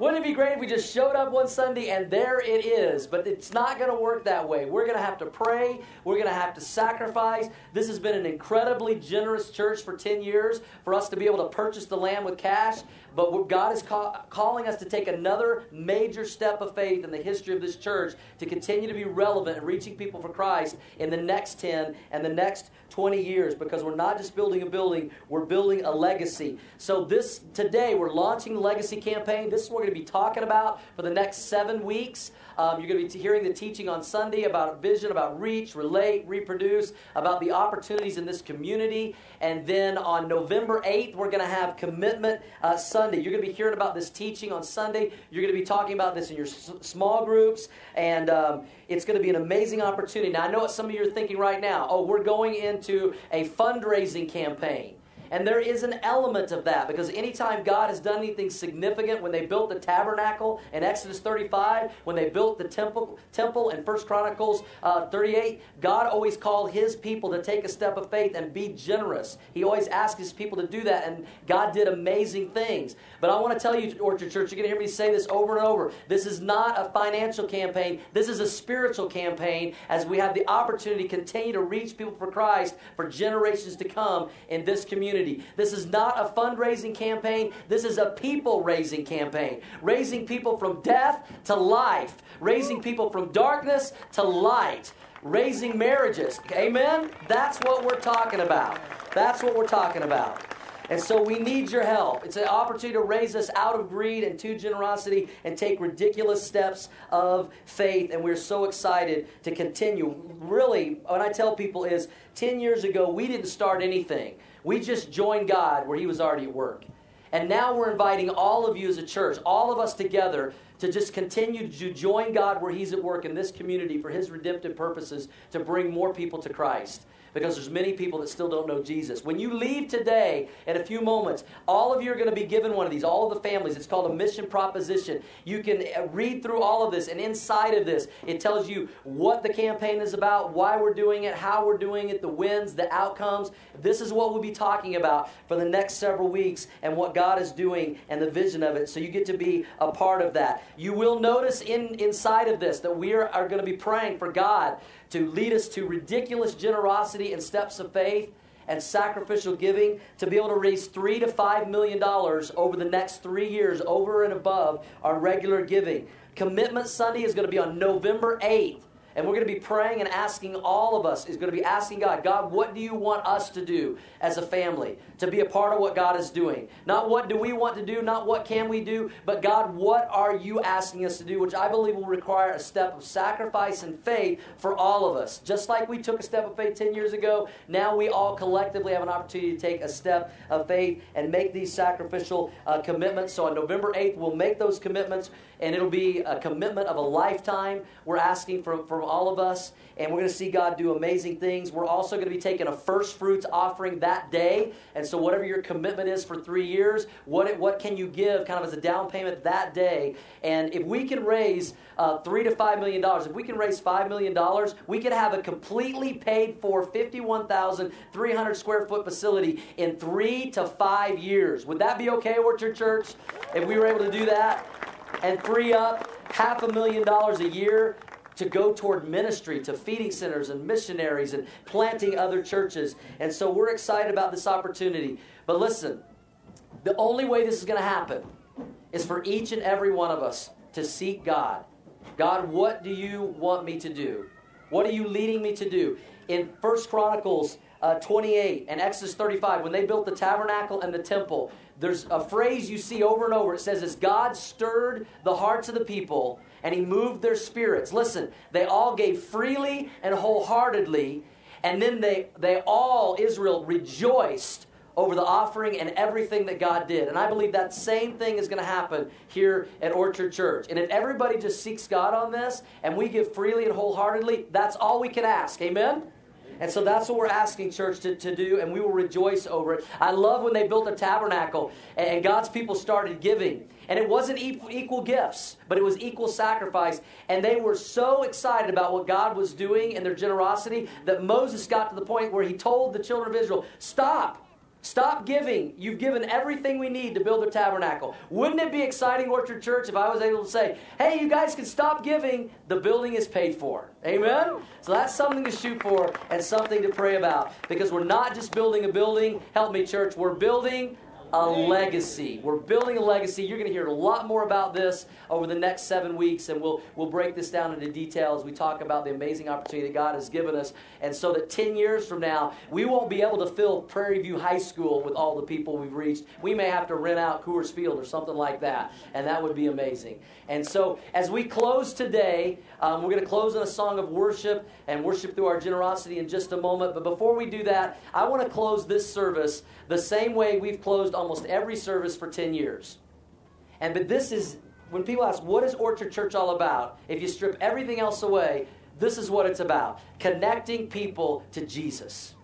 Speaker 1: Wouldn't it be great if we just showed up one Sunday and there it is? But it's not going to work that way. We're going to have to pray. We're going to have to sacrifice. This has been an incredibly generous church for 10 years for us to be able to purchase the land with cash. But God is call, calling us to take another major step of faith in the history of this church to continue to be relevant and reaching people for Christ in the next 10 and the next 20 years because we're not just building a building, we're building a legacy. So this today we're launching the legacy campaign. This is what we're going to be talking about for the next 7 weeks. Um, you're going to be hearing the teaching on Sunday about vision, about reach, relate, reproduce, about the opportunities in this community. And then on November 8th, we're going to have Commitment uh, Sunday. You're going to be hearing about this teaching on Sunday. You're going to be talking about this in your s- small groups. And um, it's going to be an amazing opportunity. Now, I know what some of you are thinking right now. Oh, we're going into a fundraising campaign. And there is an element of that because anytime God has done anything significant, when they built the tabernacle in Exodus 35, when they built the temple, temple in 1 Chronicles uh, 38, God always called his people to take a step of faith and be generous. He always asked his people to do that, and God did amazing things. But I want to tell you, Orchard Church, you're going to hear me say this over and over. This is not a financial campaign, this is a spiritual campaign as we have the opportunity to continue to reach people for Christ for generations to come in this community community. This is not a fundraising campaign. This is a people raising campaign. Raising people from death to life, raising people from darkness to light, raising marriages. Amen? That's what we're talking about. That's what we're talking about. And so we need your help. It's an opportunity to raise us out of greed and to generosity and take ridiculous steps of faith. And we're so excited to continue. Really, what I tell people is 10 years ago, we didn't start anything. We just joined God where He was already at work. And now we're inviting all of you as a church, all of us together, to just continue to join God where He's at work in this community for His redemptive purposes to bring more people to Christ because there's many people that still don't know Jesus. When you leave today, in a few moments, all of you are going to be given one of these, all of the families. It's called a mission proposition. You can uh, read through all of this, and inside of this, it tells you what the campaign is about, why we're doing it, how we're doing it, the wins, the outcomes. This is what we'll be talking about for the next several weeks and what God is doing and the vision of it. So you get to be a part of that. You will notice in inside of this that we are, are going to be praying for God to lead us to ridiculous generosity and steps of faith and sacrificial giving to be able to raise three to five million dollars over the next three years over and above our regular giving. Commitment Sunday is going to be on November 8th. And we're going to be praying and asking all of us is going to be asking God, God, what do you want us to do as a family to be a part of what God is doing? Not what do we want to do, not what can we do, but God, what are you asking us to do? Which I believe will require a step of sacrifice and faith for all of us. Just like we took a step of faith 10 years ago, now we all collectively have an opportunity to take a step of faith and make these sacrificial uh, commitments. So on November 8th, we'll make those commitments, and it'll be a commitment of a lifetime. We're asking from, from all of us, and we're going to see God do amazing things. We're also going to be taking a first fruits offering that day, and so whatever your commitment is for three years, what what can you give kind of as a down payment that day? And if we can raise uh, three to five million dollars, if we can raise five million dollars, we could have a completely paid for fifty-one thousand three hundred square foot facility in three to five years. Would that be okay, Orchard Church? If we were able to do that and free up half a million dollars a year to go toward ministry, to feeding centers and missionaries and planting other churches. And so we're excited about this opportunity. But listen, the only way this is going to happen is for each and every one of us to seek God. God, what do you want me to do? What are you leading me to do? In First Chronicles uh, 28 and Exodus 35, when they built the tabernacle and the temple, there's a phrase you see over and over. It says, As God stirred the hearts of the people and he moved their spirits. Listen, they all gave freely and wholeheartedly, and then they, they all, Israel, rejoiced over the offering and everything that God did. And I believe that same thing is going to happen here at Orchard Church. And if everybody just seeks God on this and we give freely and wholeheartedly, that's all we can ask. Amen? And so that's what we're asking church to, to do, and we will rejoice over it. I love when they built a tabernacle and God's people started giving. And it wasn't equal gifts, but it was equal sacrifice. And they were so excited about what God was doing and their generosity that Moses got to the point where he told the children of Israel, Stop. Stop giving. You've given everything we need to build a tabernacle. Wouldn't it be exciting, Orchard Church, if I was able to say, hey, you guys can stop giving, the building is paid for? Amen? So that's something to shoot for and something to pray about because we're not just building a building. Help me, church. We're building a legacy. We're building a legacy. You're going to hear a lot more about this over the next seven weeks, and we'll, we'll break this down into detail as we talk about the amazing opportunity that God has given us. And so that 10 years from now, we won't be able to fill Prairie View High School with all the people we've reached. We may have to rent out Coors Field or something like that, and that would be amazing. And so as we close today, um, we're going to close in a song of worship and worship through our generosity in just a moment. But before we do that, I want to close this service the same way we've closed almost every service for 10 years. And but this is when people ask, what is Orchard Church all about? If you strip everything else away, this is what it's about connecting people to Jesus.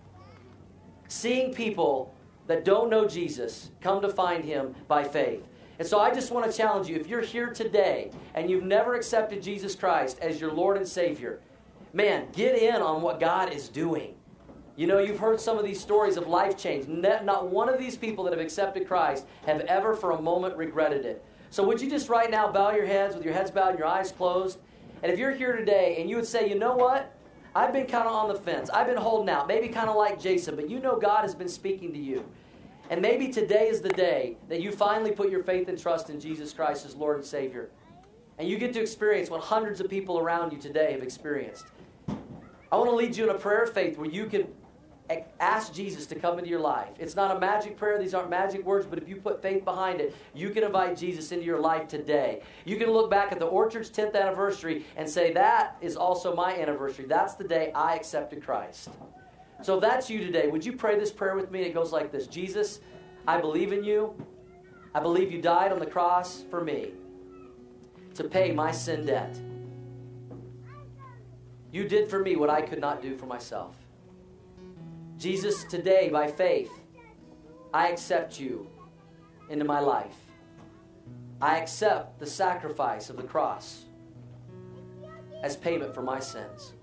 Speaker 1: Seeing people that don't know Jesus come to find him by faith. And so I just want to challenge you if you're here today and you've never accepted Jesus Christ as your Lord and Savior, man, get in on what God is doing. You know, you've heard some of these stories of life change. Not one of these people that have accepted Christ have ever for a moment regretted it. So, would you just right now bow your heads with your heads bowed and your eyes closed? And if you're here today and you would say, you know what? I've been kind of on the fence. I've been holding out, maybe kind of like Jason, but you know God has been speaking to you. And maybe today is the day that you finally put your faith and trust in Jesus Christ as Lord and Savior. And you get to experience what hundreds of people around you today have experienced. I want to lead you in a prayer of faith where you can ask Jesus to come into your life. It's not a magic prayer, these aren't magic words, but if you put faith behind it, you can invite Jesus into your life today. You can look back at the Orchard's 10th anniversary and say, That is also my anniversary. That's the day I accepted Christ. So if that's you today, would you pray this prayer with me? It goes like this Jesus, I believe in you. I believe you died on the cross for me to pay my sin debt. You did for me what I could not do for myself. Jesus, today, by faith, I accept you into my life. I accept the sacrifice of the cross as payment for my sins.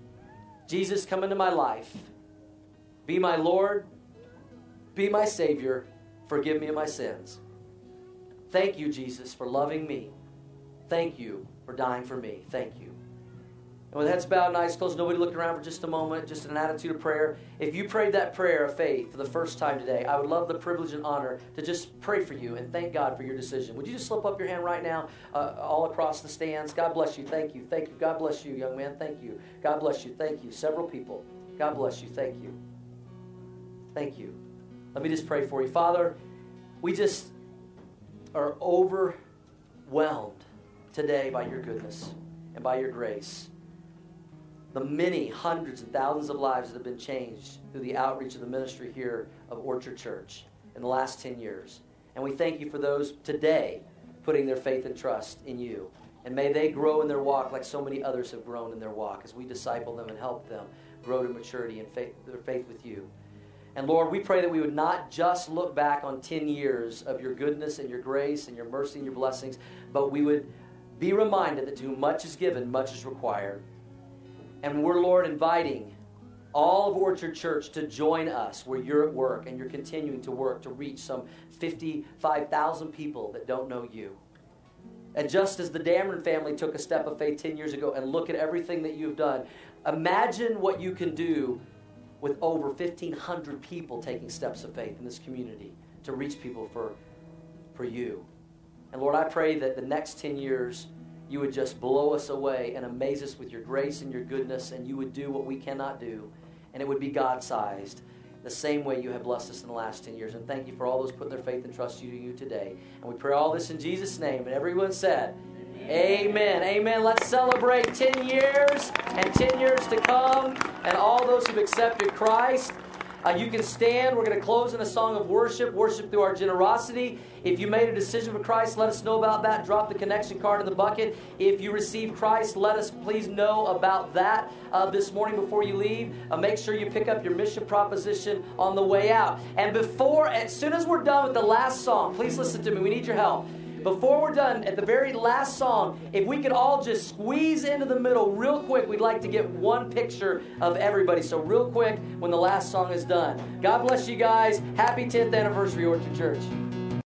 Speaker 1: Jesus, come into my life. Be my Lord. Be my Savior. Forgive me of my sins. Thank you, Jesus, for loving me. Thank you for dying for me. Thank you. And with heads bowed and eyes closed, nobody looking around for just a moment, just an attitude of prayer. If you prayed that prayer of faith for the first time today, I would love the privilege and honor to just pray for you and thank God for your decision. Would you just slip up your hand right now, uh, all across the stands? God bless you. Thank you. Thank you. God bless you, young man. Thank you. God bless you. Thank you. Several people. God bless you. Thank you. Thank you. Let me just pray for you. Father, we just are overwhelmed today by your goodness and by your grace the many hundreds and thousands of lives that have been changed through the outreach of the ministry here of Orchard Church in the last 10 years. And we thank you for those today putting their faith and trust in you. And may they grow in their walk like so many others have grown in their walk as we disciple them and help them grow to maturity and faith, their faith with you. And Lord, we pray that we would not just look back on 10 years of your goodness and your grace and your mercy and your blessings, but we would be reminded that to whom much is given, much is required. And we're, Lord, inviting all of Orchard Church to join us where you're at work and you're continuing to work to reach some 55,000 people that don't know you. And just as the Dameron family took a step of faith 10 years ago and look at everything that you've done, imagine what you can do with over 1,500 people taking steps of faith in this community to reach people for, for you. And Lord, I pray that the next 10 years you would just blow us away and amaze us with your grace and your goodness, and you would do what we cannot do, and it would be God sized. The same way you have blessed us in the last 10 years. And thank you for all those putting their faith and trust you to you today. And we pray all this in Jesus' name. And everyone said, Amen. Amen. Amen. Let's celebrate 10 years and 10 years to come and all those who've accepted Christ. Uh, you can stand. We're going to close in a song of worship, worship through our generosity. If you made a decision for Christ, let us know about that. Drop the connection card in the bucket. If you received Christ, let us please know about that uh, this morning before you leave. Uh, make sure you pick up your mission proposition on the way out. And before, as soon as we're done with the last song, please listen to me. We need your help. Before we're done, at the very last song, if we could all just squeeze into the middle real quick, we'd like to get one picture of everybody. So, real quick, when the last song is done. God bless you guys. Happy 10th anniversary, Orchard Church.